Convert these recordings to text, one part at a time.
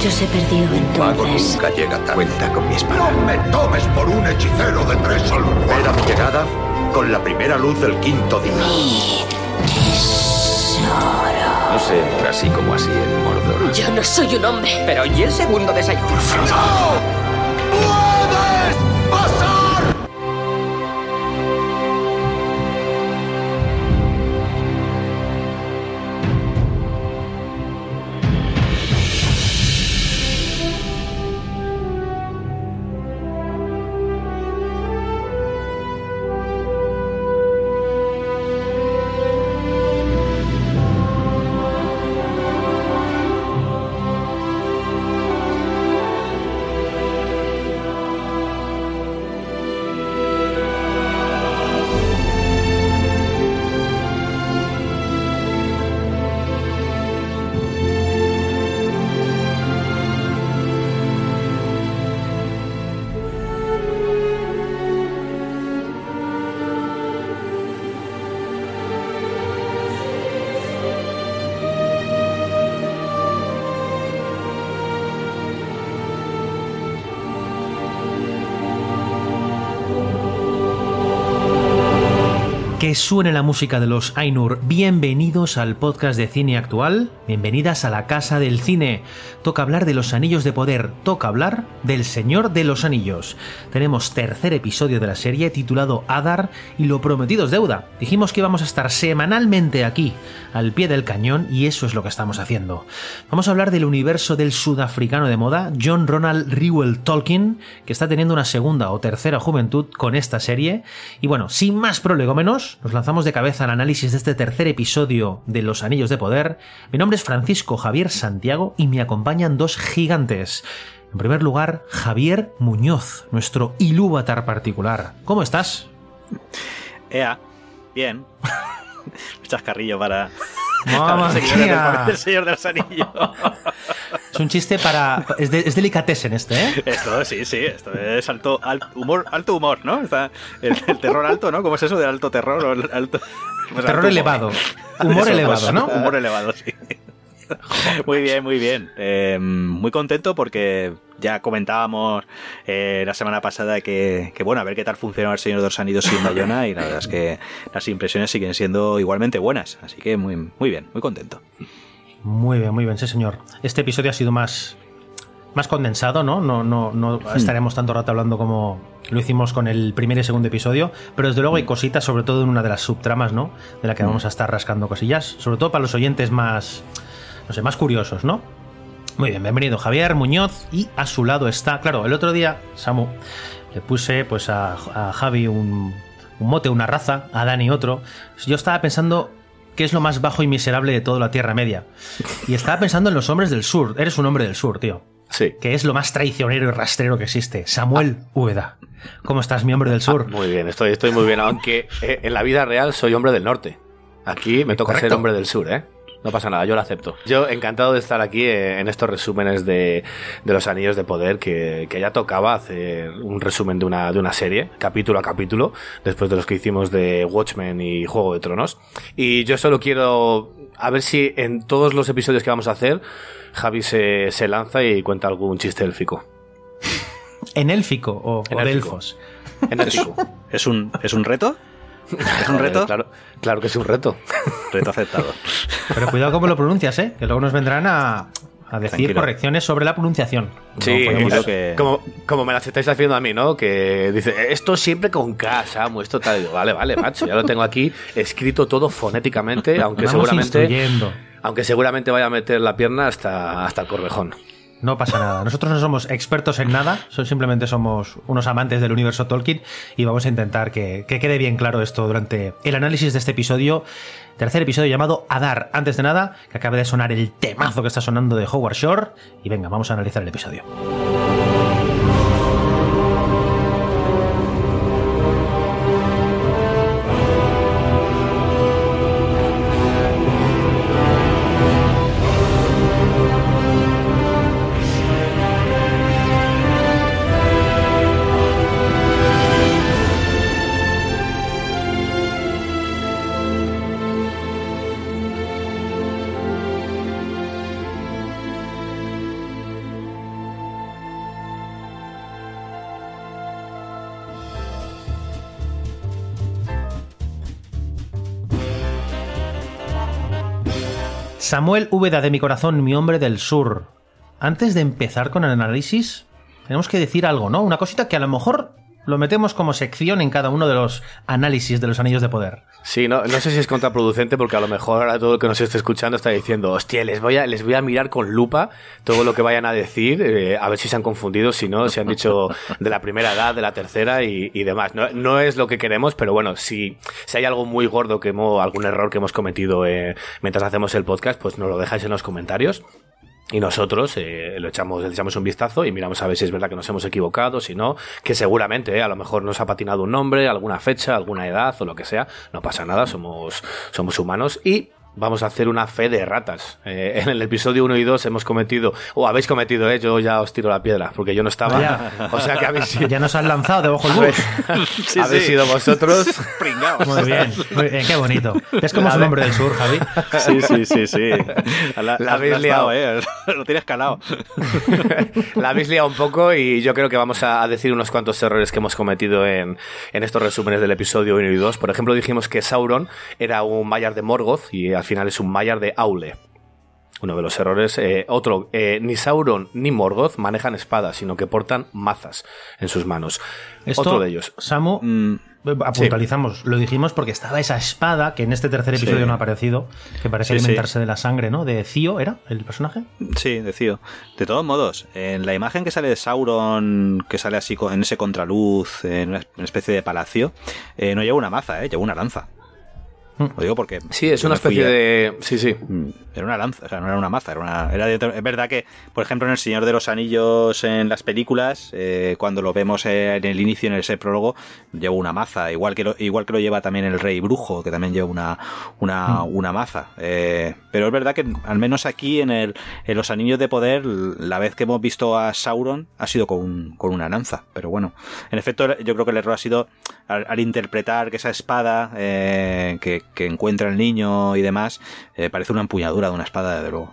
anillo se perdió Mago entonces. nunca llega tarde. Cuenta con mi espada. ¡No me tomes por un hechicero de tres alumbres! Era mi llegada con la primera luz del quinto día. No se entra así como así en Mordor. Yo no soy un hombre. Pero ¿y el segundo desayuno? ¡No! Suene la música de los Ainur. Bienvenidos al podcast de cine actual. Bienvenidas a la casa del cine. Toca hablar de los anillos de poder. Toca hablar del Señor de los Anillos. Tenemos tercer episodio de la serie titulado Adar y lo prometido es deuda. Dijimos que íbamos a estar semanalmente aquí, al pie del cañón, y eso es lo que estamos haciendo. Vamos a hablar del universo del sudafricano de moda, John Ronald Reuel Tolkien, que está teniendo una segunda o tercera juventud con esta serie. Y bueno, sin más prolegómenos, nos lanzamos de cabeza al análisis de este tercer episodio de Los Anillos de Poder. Mi nombre es Francisco Javier Santiago y me acompañan dos gigantes. En primer lugar, Javier Muñoz, nuestro ilúvatar particular. ¿Cómo estás? Ea, bien. Un chascarrillo para, para del Señor de los Anillos. Es un chiste para... Es, de, es delicatessen este, ¿eh? Esto sí, sí, esto es alto, al- humor, alto humor, ¿no? Está el, el terror alto, ¿no? ¿Cómo es eso del alto terror o el alto... pues Terror alto elevado. Humor elevado, pues, ¿no? Humor elevado, sí. Muy bien, muy bien. Eh, muy contento porque ya comentábamos eh, la semana pasada que, que, bueno, a ver qué tal funcionaba el Señor de los Anillos sin Bayona y la verdad es que las impresiones siguen siendo igualmente buenas. Así que muy, muy bien, muy contento. Muy bien, muy bien, sí señor. Este episodio ha sido más, más condensado, ¿no? No, no, no estaremos tanto rato hablando como lo hicimos con el primer y segundo episodio, pero desde luego hay cositas, sobre todo en una de las subtramas, ¿no? De la que vamos a estar rascando cosillas, sobre todo para los oyentes más, no sé, más curiosos, ¿no? Muy bien, bienvenido Javier Muñoz y a su lado está, claro, el otro día, Samu, le puse pues a, a Javi un, un mote, una raza, a Dani otro. Yo estaba pensando qué es lo más bajo y miserable de toda la Tierra Media. Y estaba pensando en los hombres del sur. Eres un hombre del sur, tío. Sí. Que es lo más traicionero y rastrero que existe. Samuel Úbeda. ¿Cómo estás, mi hombre del sur? Muy bien, estoy, estoy muy bien, aunque eh, en la vida real soy hombre del norte. Aquí me toca ser hombre del sur, ¿eh? No pasa nada, yo lo acepto. Yo encantado de estar aquí eh, en estos resúmenes de, de los anillos de poder que, que ya tocaba hacer un resumen de una, de una serie, capítulo a capítulo, después de los que hicimos de Watchmen y Juego de Tronos. Y yo solo quiero a ver si en todos los episodios que vamos a hacer, Javi se, se lanza y cuenta algún chiste élfico. ¿En élfico o, En o de elfos? En élfico. ¿Es un, ¿Es un reto? ¿Es un reto? Claro, claro que es un reto. Reto aceptado. Pero cuidado cómo lo pronuncias, ¿eh? Que luego nos vendrán a, a decir Tranquilo. correcciones sobre la pronunciación. Sí, No podemos- creo que- como, como me las estáis haciendo a mí, ¿no? Que dice, esto siempre con K, Samu, esto tal. Y digo, vale, vale, macho, ya lo tengo aquí escrito todo fonéticamente, aunque Vamos seguramente, instruyendo. aunque seguramente vaya a meter la pierna hasta, hasta el corvejón. No pasa nada. Nosotros no somos expertos en nada, simplemente somos unos amantes del universo Tolkien y vamos a intentar que, que quede bien claro esto durante el análisis de este episodio, tercer episodio llamado Adar. Antes de nada, que acabe de sonar el temazo que está sonando de Howard Shore y venga, vamos a analizar el episodio. Samuel Úbeda de mi corazón, mi hombre del sur. Antes de empezar con el análisis, tenemos que decir algo, ¿no? Una cosita que a lo mejor lo metemos como sección en cada uno de los análisis de los anillos de poder. Sí, no, no sé si es contraproducente porque a lo mejor ahora todo el que nos esté escuchando está diciendo, hostia, les voy a, les voy a mirar con lupa todo lo que vayan a decir, eh, a ver si se han confundido, si no, si han dicho de la primera edad, de la tercera y, demás. No, no, es lo que queremos, pero bueno, si, si hay algo muy gordo que hemos, algún error que hemos cometido eh, mientras hacemos el podcast, pues nos lo dejáis en los comentarios. Y nosotros eh, lo echamos, le echamos un vistazo y miramos a ver si es verdad que nos hemos equivocado, si no, que seguramente eh, a lo mejor nos ha patinado un nombre, alguna fecha, alguna edad o lo que sea. No pasa nada, somos, somos humanos. Y vamos a hacer una fe de ratas. Eh, en el episodio 1 y 2 hemos cometido, o habéis cometido, eh, yo ya os tiro la piedra, porque yo no estaba. Ya. O sea que habéis Ya nos han lanzado debajo el bus. sí, habéis sido vosotros. Muy bien, muy bien, qué bonito. Es como su nombre del sur, Javi. Sí, sí, sí, sí. La, habéis liado, eh. Lo tienes calado. la habéis liado un poco y yo creo que vamos a, decir unos cuantos errores que hemos cometido en, en estos resúmenes del episodio 1 y 2. Por ejemplo, dijimos que Sauron era un Mayar de Morgoth y al final es un Mayar de Aule. Uno de los errores. Eh, otro, eh, ni Sauron ni Morgoth manejan espadas, sino que portan mazas en sus manos. otro de ellos. Samu, mm, puntualizamos, lo dijimos porque estaba esa espada que en este tercer episodio no ha aparecido, que parece alimentarse de la sangre, ¿no? De Cío, ¿era el personaje? Sí, de Cío. De todos modos, en la imagen que sale de Sauron, que sale así en ese contraluz, en una especie de palacio, eh, no lleva una maza, ¿eh? lleva una lanza. Lo digo porque. Sí, es una especie de. Sí, sí. Mm, era una lanza, o sea, no era una maza. Era una... era Es verdad que, por ejemplo, en El Señor de los Anillos, en las películas, eh, cuando lo vemos en el inicio, en ese prólogo, lleva una maza. Igual que lo, igual que lo lleva también el Rey Brujo, que también lleva una, una, mm. una maza. Eh, pero es verdad que, al menos aquí en, el, en Los Anillos de Poder, la vez que hemos visto a Sauron ha sido con, con una lanza. Pero bueno, en efecto, yo creo que el error ha sido al, interpretar que esa espada eh, que que encuentra el niño y demás, eh, parece una empuñadura de una espada, de luego.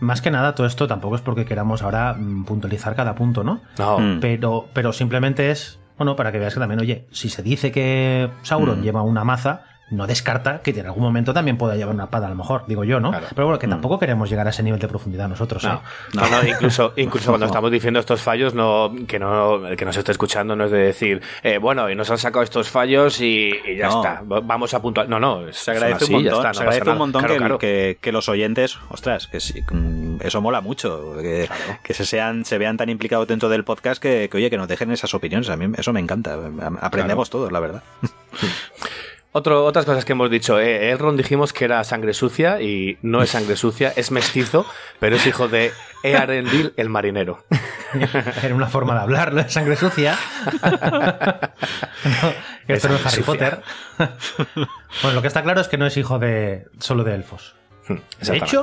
Más que nada, todo esto tampoco es porque queramos ahora mm, puntualizar cada punto, ¿no? No. Mm. Pero, pero simplemente es, bueno, para que veas que también, oye, si se dice que Sauron mm. lleva una maza, no descarta que en algún momento también pueda llevar una espada, a lo mejor, digo yo, ¿no? Pero bueno, que mm. tampoco queremos llegar a ese nivel de profundidad nosotros. No, ¿eh? no, no, incluso, incluso cuando estamos diciendo estos fallos, no, que no, el que nos esté escuchando no es de decir, eh, bueno, y nos han sacado estos fallos y, ya está, vamos a puntuar. No, no, se agradece un montón, se agradece un montón que, que, los oyentes, ostras, que mm, eso mola mucho, que, que, se sean, se vean tan implicados dentro del podcast que, oye, que nos dejen esas opiniones. A mí eso me encanta, aprendemos todos, la verdad. otras cosas que hemos dicho. Eh, Elrond dijimos que era sangre sucia y no es sangre sucia, es mestizo, pero es hijo de Earendil el marinero. Era una forma de hablar, ¿no? Sangre sucia. esto no es Harry Potter. bueno, lo que está claro es que no es hijo de solo de elfos. Hmm, de hecho,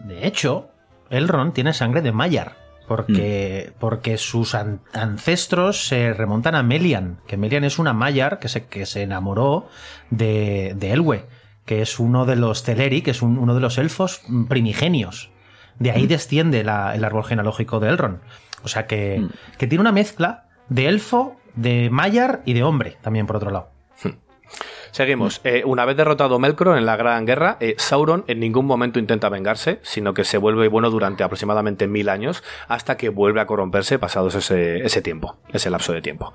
de hecho, Elrond tiene sangre de Mayar porque, mm. porque sus ancestros se remontan a Melian, que Melian es una Mayar que se, que se enamoró de, de Elwe, que es uno de los Teleri, que es uno de los elfos primigenios. De ahí mm. desciende el árbol genealógico de Elrond. O sea que, mm. que tiene una mezcla de elfo, de Mayar y de hombre, también por otro lado. Seguimos. Eh, una vez derrotado Melkor en la Gran Guerra, eh, Sauron en ningún momento intenta vengarse, sino que se vuelve bueno durante aproximadamente mil años hasta que vuelve a corromperse pasados ese, ese tiempo, ese lapso de tiempo.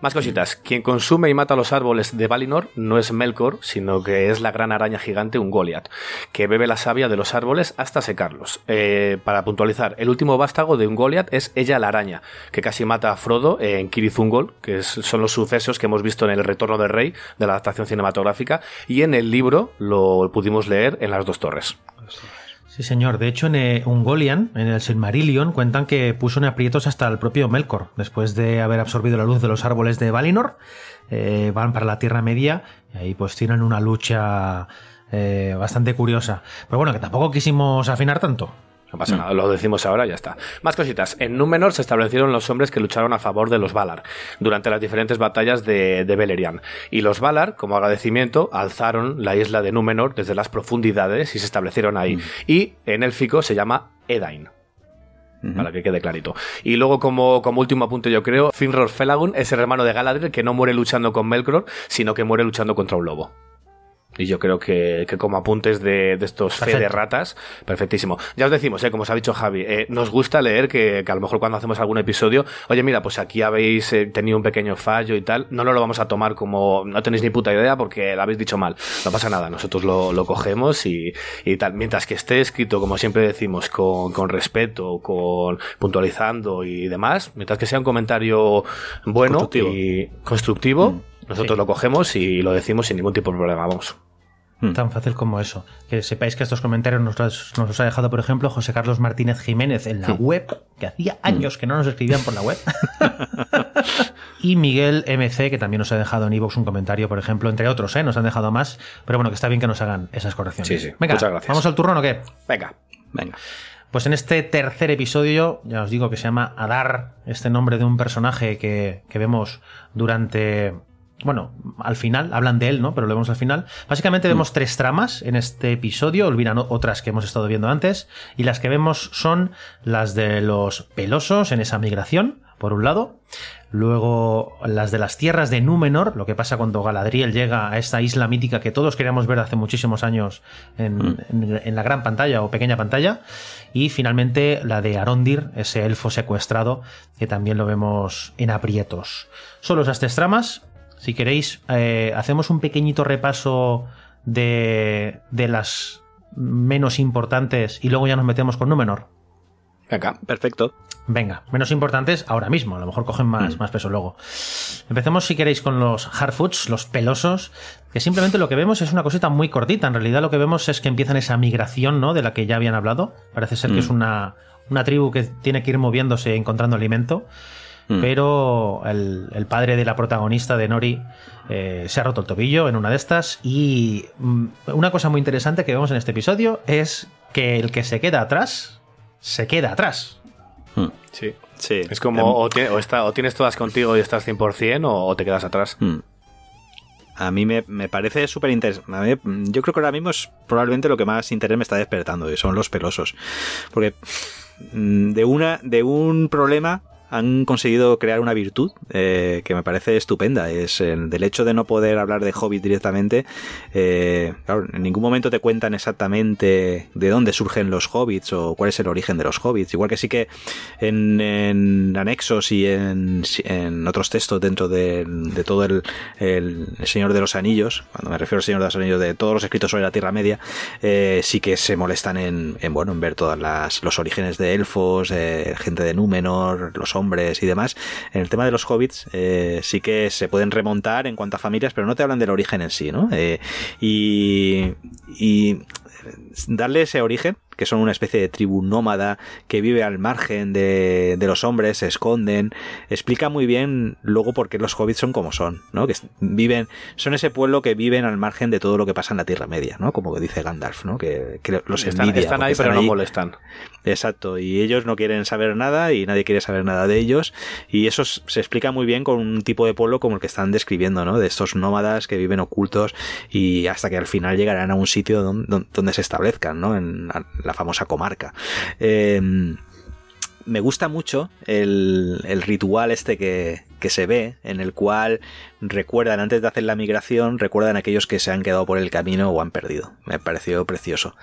Más cositas. Quien consume y mata los árboles de Valinor no es Melkor, sino que es la gran araña gigante, un Goliath, que bebe la savia de los árboles hasta secarlos. Eh, para puntualizar, el último vástago de un Goliath es ella la araña, que casi mata a Frodo en Kirizungol, que son los sucesos que hemos visto en el Retorno del Rey de la adaptación cinematográfica, y en el libro lo pudimos leer en las dos torres. Sí, señor. De hecho, en eh, Ungolian, en el Silmarillion, cuentan que puso en aprietos hasta el propio Melkor. Después de haber absorbido la luz de los árboles de Valinor, eh, van para la Tierra Media y ahí pues tienen una lucha eh, bastante curiosa. Pero bueno, que tampoco quisimos afinar tanto. No pasa mm. nada, lo decimos ahora, ya está. Más cositas. En Númenor se establecieron los hombres que lucharon a favor de los Valar durante las diferentes batallas de, de Beleriand. Y los Valar, como agradecimiento, alzaron la isla de Númenor desde las profundidades y se establecieron ahí. Mm. Y en élfico se llama Edain. Para que quede clarito. Y luego, como, como último apunte, yo creo, Finrod Felagund es el hermano de Galadriel que no muere luchando con Melkor, sino que muere luchando contra un lobo Y yo creo que, como apuntes de, estos fe de ratas, perfectísimo. Ya os decimos, eh, como os ha dicho Javi, eh, nos gusta leer que, a lo mejor cuando hacemos algún episodio, oye, mira, pues aquí habéis eh, tenido un pequeño fallo y tal, no nos lo vamos a tomar como no tenéis ni puta idea porque lo habéis dicho mal. No pasa nada, nosotros lo, lo cogemos y, y, tal. Mientras que esté escrito, como siempre decimos, con, con respeto, con puntualizando y demás, mientras que sea un comentario bueno y constructivo, mm, nosotros lo cogemos y lo decimos sin ningún tipo de problema, vamos. Hmm. Tan fácil como eso. Que sepáis que estos comentarios nos los, ha dejado, por ejemplo, José Carlos Martínez Jiménez en la hmm. web, que hacía años que no nos escribían por la web. y Miguel MC, que también nos ha dejado en iVoox un comentario, por ejemplo, entre otros, ¿eh? nos han dejado más. Pero bueno, que está bien que nos hagan esas correcciones. Sí, sí. Venga, Muchas gracias. ¿vamos al turrón o qué? Venga, venga. Pues en este tercer episodio, ya os digo que se llama Adar, este nombre de un personaje que, que vemos durante bueno, al final, hablan de él, ¿no? Pero lo vemos al final. Básicamente vemos mm. tres tramas en este episodio, olvidan otras que hemos estado viendo antes, y las que vemos son las de los pelosos en esa migración, por un lado, luego las de las tierras de Númenor, lo que pasa cuando Galadriel llega a esta isla mítica que todos queríamos ver hace muchísimos años en, mm. en la gran pantalla o pequeña pantalla, y finalmente la de Arondir, ese elfo secuestrado, que también lo vemos en aprietos. Solo esas tres tramas, si queréis, eh, hacemos un pequeñito repaso de, de las menos importantes y luego ya nos metemos con Númenor. Venga, perfecto. Venga, menos importantes ahora mismo, a lo mejor cogen más, mm. más peso luego. Empecemos si queréis con los hardfoods, los pelosos, que simplemente lo que vemos es una cosita muy cortita. En realidad lo que vemos es que empiezan esa migración, ¿no? De la que ya habían hablado. Parece ser que es mm. una, una tribu que tiene que ir moviéndose encontrando alimento. Mm. Pero el, padre de la protagonista de Nori eh, se ha roto el tobillo en una de estas. Y mm, una cosa muy interesante que vemos en este episodio es que el que se queda atrás, se queda atrás. Mm. Sí. sí. Es como em, o, está, o, tienes todas contigo y estás 100% o, o te quedas atrás. A mí me, parece súper interesante. Yo creo que ahora mismo es probablemente lo que más interés me está despertando, y son los pelosos. Porque de, una, de un problema han conseguido crear una virtud eh, que me parece estupenda. Es el del hecho de no poder hablar de Hobbit directamente. Eh, claro, en ningún momento te cuentan exactamente de dónde surgen los hobbits o cuál es el origen de los hobbits. Igual que sí que en, anexos y en, otros textos dentro de, todo el, Señor de los Anillos, cuando me refiero al Señor de los Anillos, de todos los escritos sobre la Tierra Media, eh, sí que se molestan en, bueno en ver todos los orígenes de elfos, gente de Númenor, los hombres y demás. En el tema de los hobbits eh, sí que se pueden remontar en cuanto a familias, pero no te hablan del origen en sí, ¿no? Eh, y, y darle ese origen que son una especie de tribu nómada que vive al margen de, de, los hombres, se esconden. Explica muy bien luego por qué los hobbits son como son, ¿no? Que viven, son ese pueblo que viven al margen de todo lo que pasa en la Tierra Media, ¿no? Como dice Gandalf, ¿no? Que, los están, Están ahí, pero no molestan. Exacto, y ellos no quieren saber nada y nadie quiere saber nada de ellos. Y eso se explica muy bien con un tipo de pueblo como el que están describiendo, ¿no? De estos nómadas que viven ocultos y hasta que al final llegarán a un sitio donde, donde se establezcan, ¿no? En la famosa comarca. Eh, me gusta mucho el, el ritual este que, que se ve, en el cual recuerdan, antes de hacer la migración, recuerdan a aquellos que se han quedado por el camino o han perdido. Me pareció precioso.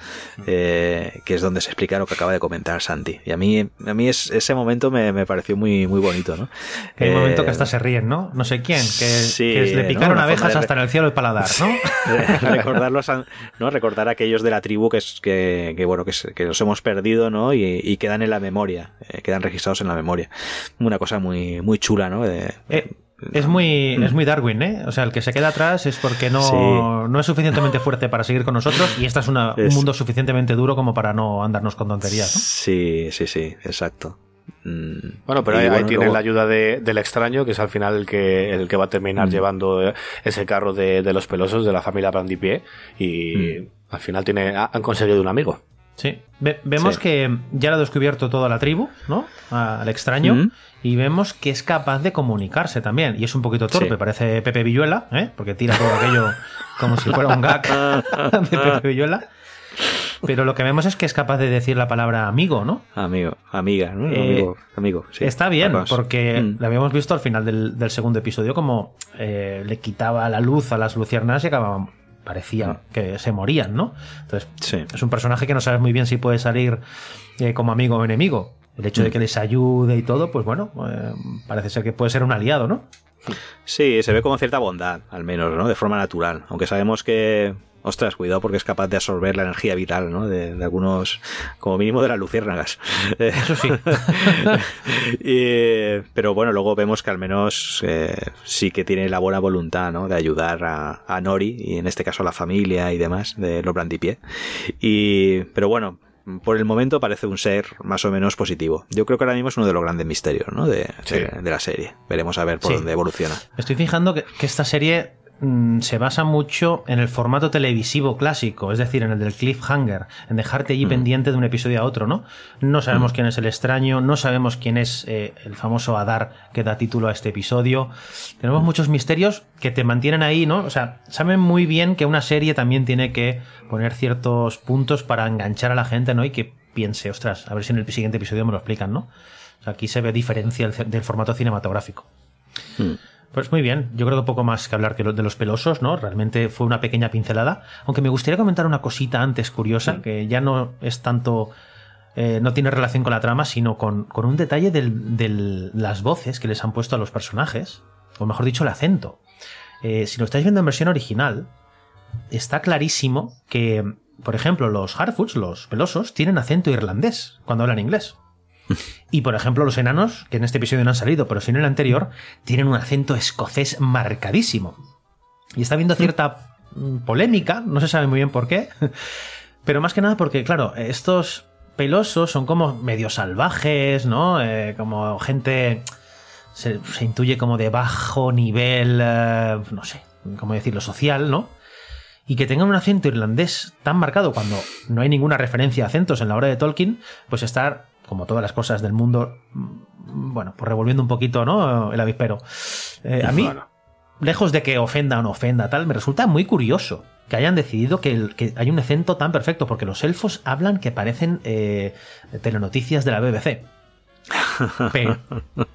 Eh, que es donde se explica lo que acaba de comentar Santi. Y a mí, a mí es, ese momento me, pareció muy, muy bonito, ¿no? Hay un momento que hasta se ríen, ¿no? No sé quién, que, le picaron abejas hasta en el cielo el paladar, ¿no? Recordarlos, ¿no? Recordar a aquellos de la tribu que, es, que, bueno, que, que los hemos perdido, ¿no? Y, quedan en la memoria, eh, quedan registrados en la memoria. Una cosa muy, muy chula, ¿no? Eh, es muy, es muy Darwin, ¿eh? O sea, el que se queda atrás es porque no, no es suficientemente fuerte para seguir con nosotros y este es, un mundo suficientemente duro como para no andarnos con tonterías, Sí, sí, sí, exacto. Mm. Bueno, pero ahí, tiene la ayuda del extraño, que es al final el que, el que va a terminar mm. llevando eh, ese carro de, los pelosos de la familia Brandipié y mm. al final tiene, han conseguido un amigo. Sí. vemos que ya lo ha descubierto toda la tribu, ¿no? Al extraño. Y vemos que es capaz de comunicarse también. Y es un poquito torpe, parece Pepe Villuela, ¿eh? Porque tira todo aquello como si fuera un gag de Pepe Villuela. Pero lo que vemos es que es capaz de decir la palabra amigo, ¿no? Amigo, amiga, ¿no? Eh, amigo, amigo sí. Está bien, porque mm. lo habíamos visto al final del, segundo episodio como eh, le quitaba la luz a las luciernas y acababan parecía que se morían, ¿no? Entonces, es un personaje que no sabes muy bien si puede salir eh, como amigo o enemigo. El hecho de mm. que les ayude y todo, pues bueno, eh, parece ser que puede ser un aliado, ¿no? Sí, se ve como cierta bondad, al menos, ¿no? De forma natural. Aunque sabemos que Ostras, cuidado porque es capaz de absorber la energía vital, ¿no? De, algunos, como mínimo de las luciérnagas. Eso sí. pero bueno, luego vemos que al menos eh, sí que tiene la buena voluntad, ¿no? De ayudar a, Nori y en este caso a la familia y demás de los Brandipié. Y, pero bueno, por el momento parece un ser más o menos positivo. Yo creo que ahora mismo es uno de los grandes misterios ¿no? de, la serie. Veremos a ver por dónde evoluciona. Estoy fijando que, esta serie Mm, se basa mucho en el formato televisivo clásico, es decir, en el del cliffhanger, en dejarte allí mm. pendiente de un episodio a otro, ¿no? No sabemos mm. quién es el extraño, no sabemos quién es eh, el famoso Adar que da título a este episodio. Tenemos muchos misterios que te mantienen ahí, ¿no? O sea, saben muy bien que una serie también tiene que poner ciertos puntos para enganchar a la gente, ¿no? Y que piense, ostras, a ver si en el siguiente episodio me lo explican, ¿no? O sea, aquí se ve diferencia del formato cinematográfico. Pues muy bien, yo creo que poco más que hablar que de los pelosos, ¿no? Realmente fue una pequeña pincelada. Aunque me gustaría comentar una cosita antes curiosa, que ya no es tanto. Eh, no tiene relación con la trama, sino con, un detalle de las voces que les han puesto a los personajes, o mejor dicho, el acento. Eh, si lo estáis viendo en versión original, está clarísimo que, por ejemplo, los Harfoots, los pelosos, tienen acento irlandés cuando hablan inglés. Y por ejemplo, los enanos, que en este episodio no han salido, pero sí en el anterior, tienen un acento escocés marcadísimo. Y está habiendo cierta mm, polémica, no se sabe muy bien por qué, pero más que nada porque, claro, estos pelosos son como medio salvajes, ¿no? Eh, como gente. Se, intuye como de bajo nivel, eh, no sé, cómo decirlo, social, ¿no? Y que tengan un acento irlandés tan marcado cuando no hay ninguna referencia a acentos en la obra de Tolkien, pues estar como todas las cosas del mundo, mm, bueno, pues revolviendo un poquito, ¿no? El avispero. Eh, a mí, lejos de que ofenda o no ofenda, tal, me resulta muy curioso que hayan decidido que, que hay un acento tan perfecto, porque los elfos hablan que parecen eh, telenoticias de la BBC.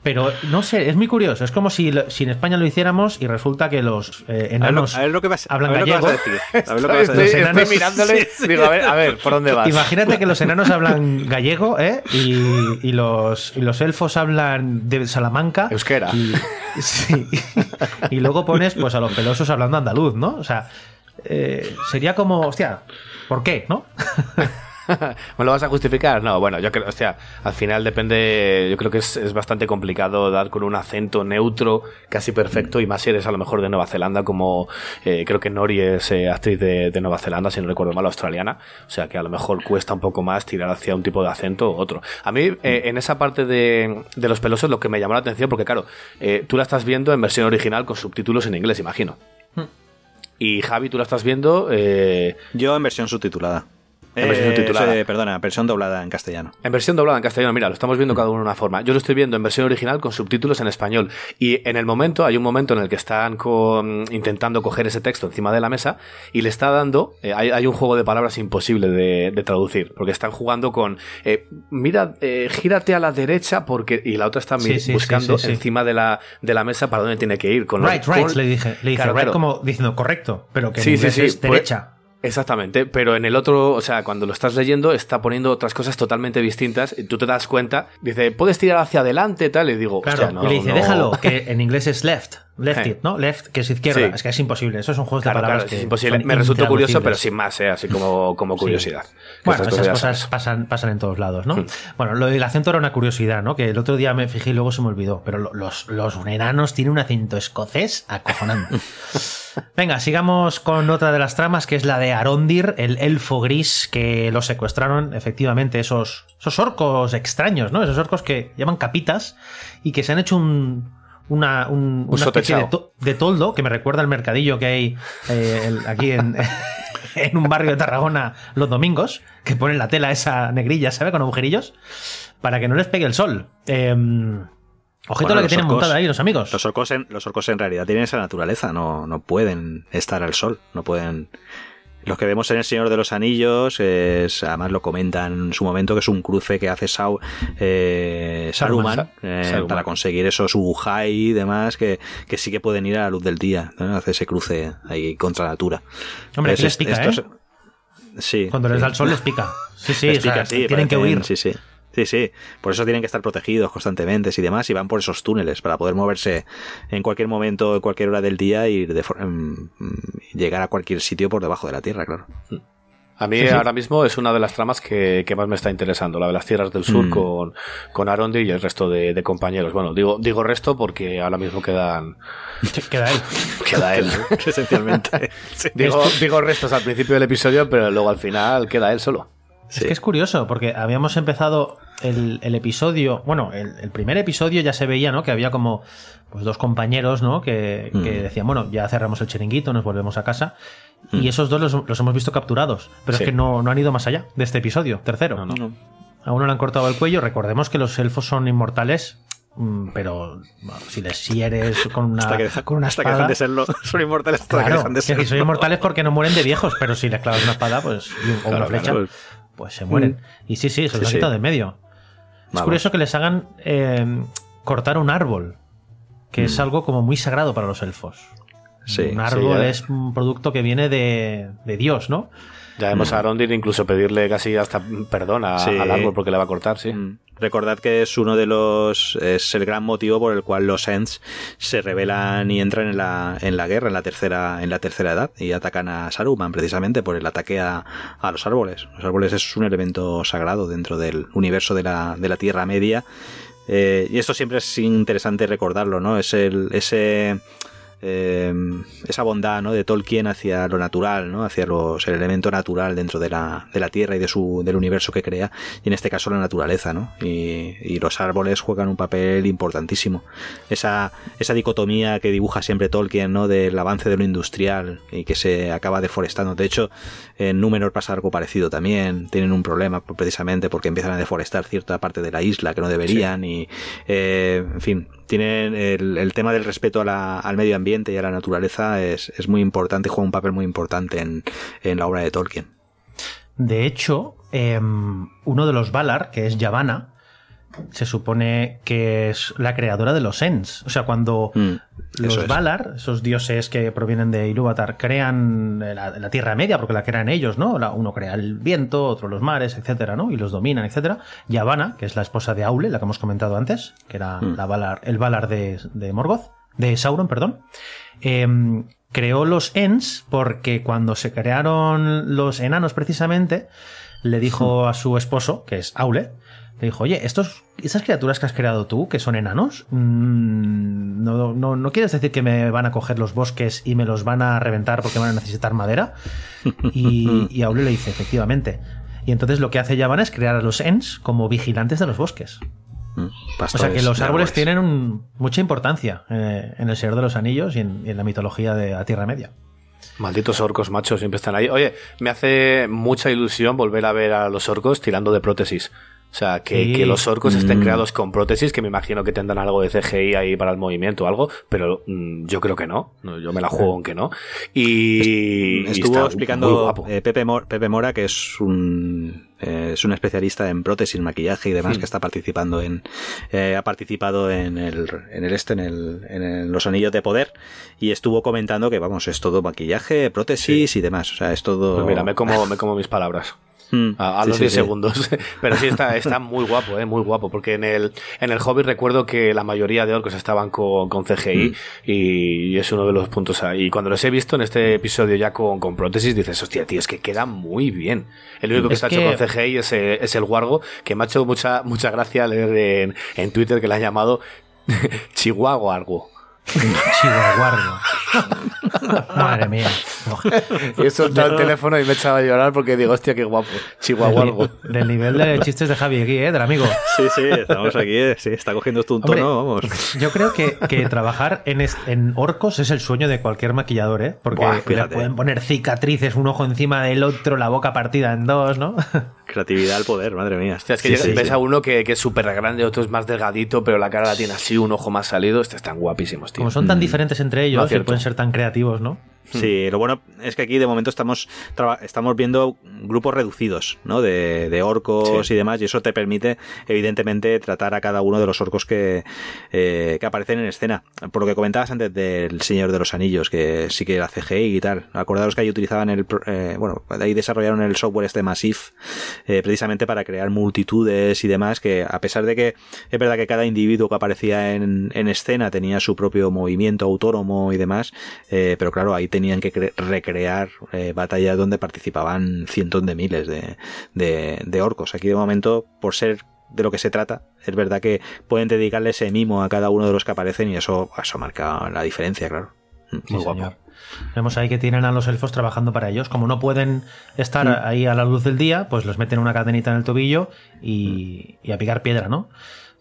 Pero, no sé, es muy curioso. Es como si, si en España lo hiciéramos y resulta que los eh, enanos a ver lo, que vas, hablan a gallego. A ver lo que vas a decir. Estoy, mirándole, digo, a ver, a ver, ¿por dónde vas? Imagínate que los enanos hablan gallego, ¿eh? Y, los, y los elfos hablan de Salamanca. Euskera. Y, sí. y luego pones pues a los pelosos hablando andaluz, ¿no? O sea, eh, sería como, hostia, ¿por qué, no? ¿Me lo vas a justificar? No, bueno, yo creo, o sea, al final depende, yo creo que es, bastante complicado dar con un acento neutro casi perfecto y más si eres a lo mejor de Nueva Zelanda como eh, creo que Nori es eh, actriz de, Nueva Zelanda, si no recuerdo mal, australiana, o sea que a lo mejor cuesta un poco más tirar hacia un tipo de acento u otro. A mí, eh, en esa parte de, de, los pelosos, lo que me llamó la atención, porque claro, tú la estás viendo en versión original con subtítulos en inglés, imagino. Hmm. Y Javi, tú la estás viendo. Yo en versión subtitulada. En versión eh, perdona, versión doblada en castellano. En versión doblada en castellano, mira, lo estamos viendo cada uno de una forma. Yo lo estoy viendo en versión original con subtítulos en español. Y en el momento, hay un momento en el que están con, intentando coger ese texto encima de la mesa y le está dando, eh, hay, un juego de palabras imposible de, traducir, porque están jugando con, eh, mira, gírate a la derecha porque, y la otra está buscando encima de la, de la mesa para dónde tiene que ir. Con right, right, le dije, le dije, right como diciendo correcto, pero que en inglés es pues derecha. Exactamente, pero en el otro, o sea, cuando lo estás leyendo, está poniendo otras cosas totalmente distintas y tú te das cuenta, dice, puedes tirar hacia adelante, tal, y digo, claro, no, y le dice, déjalo, que en inglés es left, left it, ¿no? Left, que es izquierda, es que es imposible, eso es un juego de palabras que es imposible. Me resultó curioso, pero sin más, ¿eh? así como, como curiosidad. Bueno, esas cosas pasan, pasan en todos lados, ¿no? Hmm. Bueno, lo del acento era una curiosidad, ¿no? Que el otro día me fijé y luego se me olvidó, pero los, los enanos tienen un acento escocés acojonante. Venga, sigamos con otra de las tramas, que es la de Arondir, el elfo gris que lo secuestraron, efectivamente, esos, esos orcos extraños, ¿no? Esos orcos que llaman capitas y que se han hecho un, una, especie de, toldo que me recuerda al mercadillo que hay eh, aquí en, en, un barrio de Tarragona los domingos, que ponen la tela esa negrilla, ¿sabe? Con agujerillos, para que no les pegue el sol. Eh, Ojito lo que tienen montada ahí los amigos. Los orcos, en, los orcos en realidad tienen esa naturaleza, no, no pueden estar al sol, no pueden Los que vemos en El Señor de los Anillos, es, además lo comentan en su momento, que es un cruce que hace Sau, eh, Saruman, eh, para conseguir esos Uhai y demás, que, que, sí que pueden ir a la luz del día, ¿no? hace ese cruce ahí contra la natura. Hombre, les pica, ¿eh? Sí. Cuando les da el sol les pica. Sí, sí, sí tienen que huir. Sí, sí. Sí, sí. Por eso tienen que estar protegidos constantemente y demás, y van por esos túneles para poder moverse en cualquier momento, en cualquier hora del día y de, mm, llegar a cualquier sitio por debajo de la tierra, claro. A mí ahora mismo es una de las tramas que, más me está interesando, la de las tierras del sur mm. con, con Arondi y el resto de, compañeros. Bueno, digo, digo resto porque ahora mismo quedan. Queda él. queda él, esencialmente. digo, digo restos al principio del episodio, pero luego al final queda él solo. Es que es curioso, porque habíamos empezado el, episodio, bueno, el, primer episodio ya se veía, ¿no? Que había como pues dos compañeros, ¿no? Que, mm. decían, bueno, ya cerramos el chiringuito, nos volvemos a casa. Y mm. esos dos los, hemos visto capturados. Pero es que no, no, han ido más allá de este episodio, tercero. No, no. A uno le han cortado el cuello. Recordemos que los elfos son inmortales mm, pero si les sieres con una, hasta con una espada, de serlo, son inmortales hasta que dejan de serlo. son inmortales porque no mueren de viejos, pero si les clavas una espada pues, o una flecha, pues se mueren. Mm. Y sí, sí, se los sí, de medio. Es curioso que les hagan eh, cortar un árbol, que es mm. algo como muy sagrado para los elfos. un árbol es un producto que viene de, de Dios, ¿no? Ya vemos a Arondir incluso pedirle casi hasta perdón al árbol porque le va a cortar, sí. Mm. Recordad que es uno de los. es el gran motivo por el cual los Ents se rebelan y entran en la, en la guerra, en la tercera, en la tercera edad, y atacan a Saruman, precisamente por el ataque a, a los árboles. Los árboles es un elemento sagrado dentro del universo de la, de la Tierra Media. Eh, y esto siempre es interesante recordarlo, ¿no? Es el, ese eh, esa bondad ¿no? de Tolkien hacia lo natural, ¿no? hacia los, el elemento natural dentro de la, de la Tierra y de su, del universo que crea, y en este caso la naturaleza, ¿no? y, y los árboles juegan un papel importantísimo. Esa, esa dicotomía que dibuja siempre Tolkien ¿no? del avance de lo industrial y que se acaba deforestando. De hecho, en Númenor pasa algo parecido también, tienen un problema precisamente porque empiezan a deforestar cierta parte de la isla que no deberían y, eh, en fin, tienen el, tema del respeto al medio ambiente y a la naturaleza es, muy importante, juega un papel muy importante en, la obra de Tolkien. De hecho, em, uno de los Valar, que es Yavanna, se supone que es la creadora de los Ents. O sea, cuando mm, los Valar, esos dioses que provienen de Ilúvatar, crean la, Tierra Media, porque la crean ellos, ¿no? uno crea el viento, otro los mares, etcétera, ¿no? Y los dominan, etcétera. Yavanna, que es la esposa de Aule, la que hemos comentado antes, que era mm. la Valar, el Valar de, Morgoth, de Sauron, perdón. Em, creó los Ents porque cuando se crearon los enanos, precisamente, le dijo a su esposo, que es Aule, le dijo, oye, estos, esas criaturas que has creado tú, que son enanos, mm, no, no, no, quieres decir que me van a coger los bosques y me los van a reventar porque van a necesitar madera? Y, y Aule le dice, efectivamente. Y entonces lo que hace Yavan es crear a los Ents como vigilantes de los bosques. Mm, o sea que los árboles tienen mucha importancia eh, en el Señor de los Anillos y en, y en la mitología de la Tierra Media. Malditos orcos, machos, siempre están ahí. Oye, me hace mucha ilusión volver a ver a los orcos tirando de prótesis. O sea, que, los orcos estén mm. creados con prótesis, que me imagino que tendrán algo de CGI ahí para el movimiento o algo, pero mm, yo creo que no. Yo me la juego aunque no. Y estuvo explicando eh, Pepe, Mora, que es un eh, es un especialista en prótesis, maquillaje y demás que está participando en eh, ha participado en el en el este en el en los anillos de poder y estuvo comentando que vamos es todo maquillaje, prótesis y demás. O sea, es todo. Pues mira, me como me como mis palabras. Hmm. a, los 10 segundos. Pero sí está, está muy guapo, eh, muy guapo, porque en el, en el Hobbit recuerdo que la mayoría de orcos estaban con, con CGI hmm. y, es uno de los puntos ahí. Y cuando los he visto en este episodio ya con, con prótesis, dices, hostia, tío, es que queda muy bien. El único que está hecho con CGI es, es, el Wargo, que me ha hecho mucha, mucha gracia leer en, en Twitter que le han llamado Chihuahua algo. Chihuahua. Madre mía. Y he soltado el teléfono y me he echado a llorar porque digo, hostia, qué guapo. Chihuahua. Del, nivel de chistes de Javi aquí, ¿eh? Del amigo. Sí, sí, estamos aquí. Eh. Sí, está cogiendo esto un tono, vamos. Yo creo que, que trabajar en, en, orcos es el sueño de cualquier maquillador, ¿eh? Porque le pueden poner cicatrices, un ojo encima del otro, la boca partida en dos, ¿no? Creatividad al poder, madre mía. Hostia, es que ves a uno que, que es súper grande, otro es más delgadito, pero la cara la tiene así, un ojo más salido. Este están guapísimos, tío. Como son tan mm. diferentes entre ellos y pueden ser tan creativos, ¿no? Sí, lo bueno es que aquí de momento estamos, estamos viendo grupos reducidos, ¿no? De, de orcos y demás, y eso te permite, evidentemente, tratar a cada uno de los orcos que, eh, que aparecen en escena. Por lo que comentabas antes del Señor de los Anillos, que sí que era CGI y tal. Acordaros que ahí utilizaban el, eh, bueno, ahí desarrollaron el software este Massive, eh, precisamente para crear multitudes y demás, que a pesar de que es verdad que cada individuo que aparecía en, en escena tenía su propio movimiento autónomo y demás, pero claro, ahí tenían que recrear eh, batallas donde participaban cientos de miles de, de, orcos. Aquí de momento, por ser de lo que se trata, es verdad que pueden dedicarle ese mimo a cada uno de los que aparecen y eso, eso marca la diferencia, claro. Mm, muy guapo. Vemos ahí que tienen a los elfos trabajando para ellos. Como no pueden estar mm. ahí a la luz del día, pues los meten una cadenita en el tobillo y, y a picar piedra, ¿no?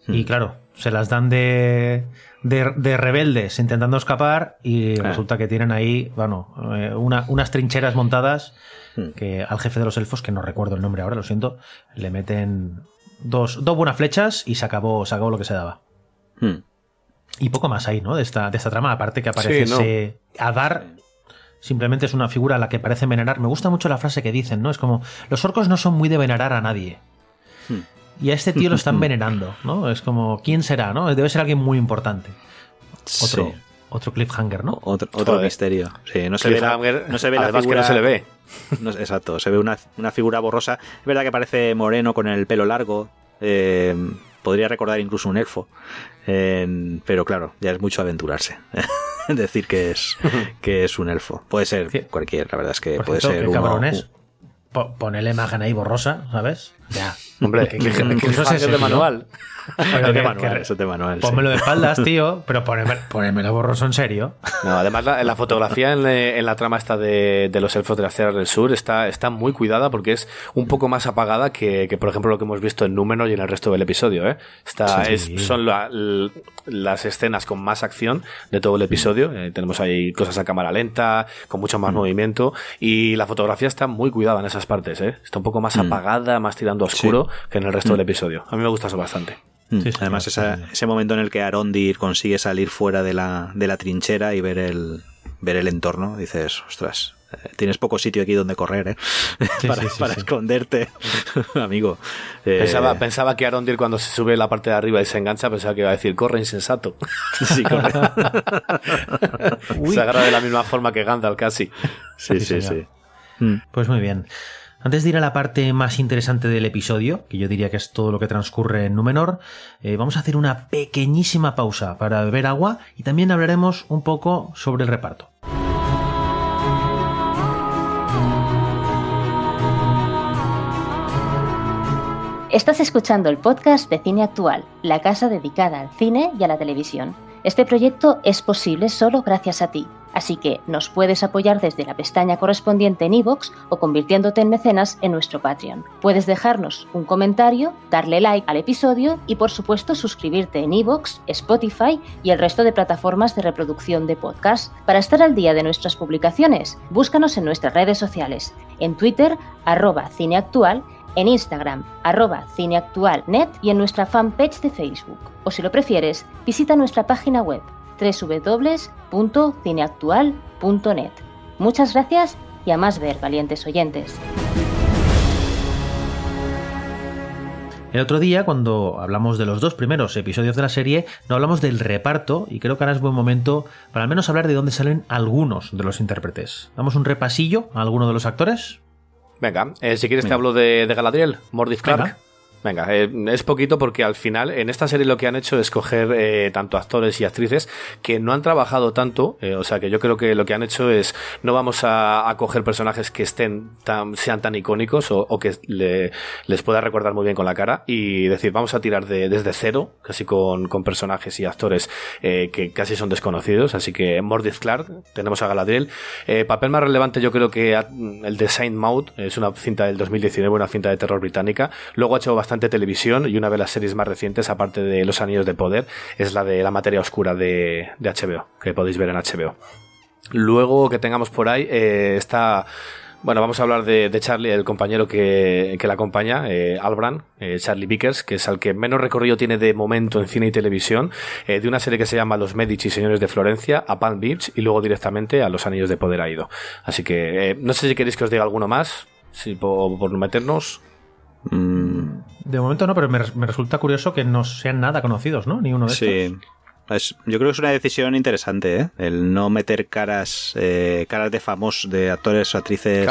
Y mm. claro, se las dan de, de, rebeldes intentando escapar y ah. resulta que tienen ahí, bueno, eh, unas trincheras montadas hmm. que al jefe de los elfos, que no recuerdo el nombre ahora, lo siento, le meten dos, dos buenas flechas y se acabó, se acabó lo que se daba. Hmm. Y poco más ahí, ¿no? De esta, de esta trama, aparte que aparece ese Adar, simplemente es una figura a la que parece venerar. Me gusta mucho la frase que dicen, ¿no? Es como, los orcos no son muy de venerar a nadie. Hmm y a este tío lo están venerando, ¿no? Es como, ¿quién será, no? Debe ser alguien muy importante. Otro, otro cliffhanger, ¿no? Otro, otro misterio. Sí, no se ve la, no se ve la figura, que no se le ve. exacto, se ve una, una, figura borrosa. Es verdad que parece moreno con el pelo largo. Eh, podría recordar incluso un elfo. pero claro, ya es mucho aventurarse. decir que es, que es un elfo. Puede ser cualquier, la verdad es que puede ser un. Ponele imagen ahí borrosa, ¿sabes? Ya. Hombre, que, que, de manual. eso de manual. Pónmelo de espaldas, tío, pero ponémelo borroso en serio. No, además la, la fotografía en, la trama esta de, los elfos de las tierras del sur está, está muy cuidada porque es un poco más apagada que, por ejemplo, lo que hemos visto en Númenor y en el resto del episodio. ¿eh? Está, son las escenas con más acción de todo el episodio. Eh, tenemos ahí cosas a cámara lenta, con mucho más mm. movimiento y la fotografía está muy cuidada en esas partes. ¿eh? Está un poco más mm. apagada, más tirando oscuro que en el resto del mm. episodio. A mí me gusta eso bastante. Mm. Además, ese momento en el que Arondir consigue salir fuera de la, de la trinchera y ver el, ver el entorno, dices, ostras, eh, tienes poco sitio aquí donde correr, ¿eh? para, esconderte, amigo. Eh, pensaba, pensaba que Arondir cuando se sube la parte de arriba y se engancha, pensaba que iba a decir, corre insensato. Sí, corre. se agarra de la misma forma que Gandalf casi. Sí, sí, sí. Pues muy bien. Antes de ir a la parte más interesante del episodio, que yo diría que es todo lo que transcurre en Númenor, eh, vamos a hacer una pequeñísima pausa para beber agua y también hablaremos un poco sobre el reparto. Estás escuchando el podcast de Cine Actual, la casa dedicada al cine y a la televisión. Este proyecto es posible solo gracias a ti. Así que nos puedes apoyar desde la pestaña correspondiente en iVoox o convirtiéndote en mecenas en nuestro Patreon. Puedes dejarnos un comentario, darle like al episodio y por supuesto suscribirte en iVoox, Spotify y el resto de plataformas de reproducción de podcast. Para estar al día de nuestras publicaciones, búscanos en nuestras redes sociales, en Twitter, arroba cineactual, en Instagram, arroba cineactualnet y en nuestra fanpage de Facebook. O si lo prefieres, visita nuestra página web www.cineactual.net. Muchas gracias y a más ver, valientes oyentes. El otro día, cuando hablamos de los dos primeros episodios de la serie, no hablamos del reparto y creo que ahora es buen momento para al menos hablar de dónde salen algunos de los intérpretes. ¿Damos un repasillo a alguno de los actores? Venga, eh, si quieres te hablo de, Galadriel, Mordif Clark. Venga, eh, es poquito porque al final en esta serie lo que han hecho es coger eh, tanto actores y actrices que no han trabajado tanto, eh, o sea que yo creo que lo que han hecho es no vamos a, coger personajes que estén tan, sean tan icónicos o, que les pueda recordar muy bien con la cara y decir vamos a tirar de, desde cero, casi con, personajes y actores que casi son desconocidos, así que Mordith Clark, tenemos a Galadriel, papel más relevante yo creo que el de Saint Maud, es una cinta del 2019, una cinta de terror británica, luego ha hecho bastante bastante televisión y una de las series más recientes, aparte de Los Anillos de Poder, es la de La Materia Oscura de, HBO, que podéis ver en HBO. Luego que tengamos por ahí eh, está Bueno, vamos a hablar de, Charlie, el compañero que, que la acompaña, eh, Albran, eh, Charlie Vickers, que es el que menos recorrido tiene de momento en cine y televisión, de una serie que se llama Los Medici Señores de Florencia, a Palm Beach y luego directamente a Los Anillos de Poder ha ido. Así que no sé si queréis que os diga alguno más, si por, por meternos. Mm. De momento no, pero me, resulta curioso que no sean nada conocidos, ¿no? Ni uno de sí yo creo que es una decisión interesante, ¿eh? El no meter caras, eh, caras de famosos, de actores o actrices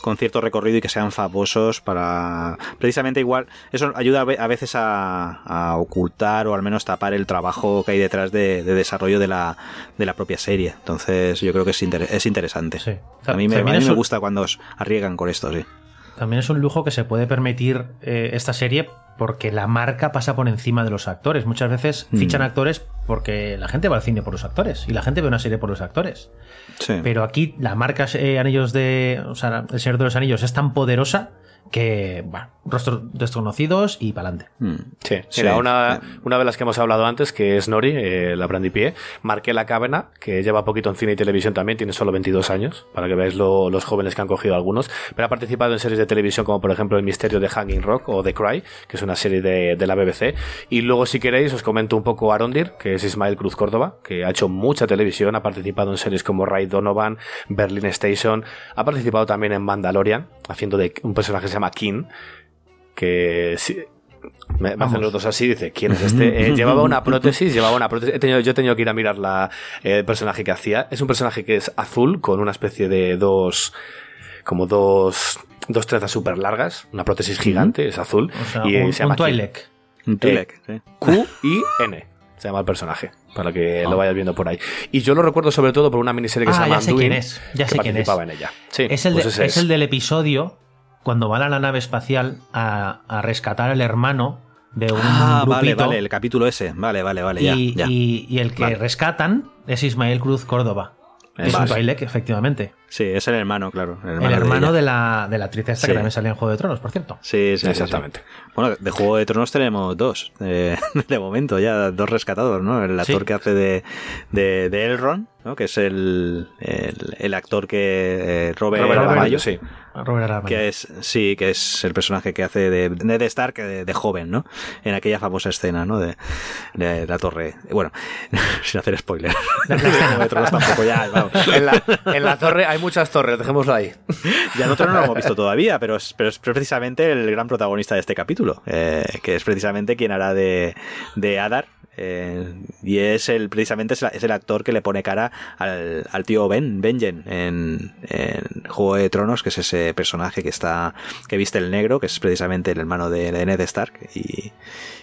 con cierto recorrido y que sean famosos para. Precisamente igual, eso ayuda a veces a, ocultar o al menos tapar el trabajo que hay detrás de, desarrollo de la, de la propia serie. Entonces, yo creo que es, es interesante. A mí, me, a mí me gusta cuando os arriesgan con esto, sí. También es un lujo que se puede permitir eh, esta serie porque la marca pasa por encima de los actores. Muchas veces mm. fichan actores porque la gente va al cine por los actores y la gente ve una serie por los actores. Pero aquí la marca eh, Anillos de. O sea, El Señor de los Anillos es tan poderosa que, bueno, rostros desconocidos y para adelante. Mm. Sí, Mira, una, una, de las que hemos hablado antes, que es Nori, eh, la Brandipié, la Cávena, que lleva poquito en cine y televisión también, tiene solo 22 años, para que veáis los jóvenes que han cogido algunos, pero ha participado en series de televisión como por ejemplo El Misterio de Hanging Rock o The Cry, que es una serie de, de la BBC. Y luego, si queréis, os comento un poco Arondir, que es Ismael Cruz Córdoba, que ha hecho mucha televisión, ha participado en series como Ray Donovan, Berlin Station, ha participado también en Mandalorian, haciendo de un personaje que se llama King, que me, hacen los dos así, dice, ¿quién es este? Eh, llevaba una prótesis, llevaba una prótesis. He tenido, yo he tenido que ir a mirar la, eh, el personaje que hacía. Es un personaje que es azul, con una especie de dos, como dos, dos trenzas súper largas, una prótesis gigante, es azul. y un, se llama Un Q I N se llama el personaje, para que lo ah. vayas viendo por ahí. Y yo lo recuerdo sobre todo por una miniserie que ah, se llama ya sé quién es, ya sé quién es. en ella. es, el pues es el del episodio cuando van a la nave espacial a, rescatar al hermano de un ah, vale, vale, el capítulo ese. Vale, vale, vale, y, Y, el que rescatan es Ismael Cruz Córdoba. Es un baile, efectivamente. Sí, es el hermano, claro. El hermano, de, la, de la actriz esta que también salía en Juego de Tronos, por cierto. Sí, sí, exactamente. Bueno, de Juego de Tronos tenemos dos, de momento, ya dos rescatados, ¿no? El actor que hace de, de, de Elrond, ¿no? Que es el, el, actor que eh, Robert, Robert sí. Robert Que es, sí, que es el personaje que hace de Ned Stark de, joven, ¿no? En aquella famosa escena, ¿no? De, de la torre. Bueno, sin hacer spoiler. de Tronos tampoco ya, En la, en la torre hay muchas torres, dejémoslo ahí. Ya nosotros no lo hemos visto todavía, pero es, pero es precisamente el gran protagonista de este capítulo, eh, que es precisamente quien hará de, de Adar. Eh, y es el precisamente es el, actor que le pone cara al, al tío Ben, Benjen, en, en, Juego de Tronos, que es ese personaje que está, que viste el negro, que es precisamente el hermano de, Ned Stark, y,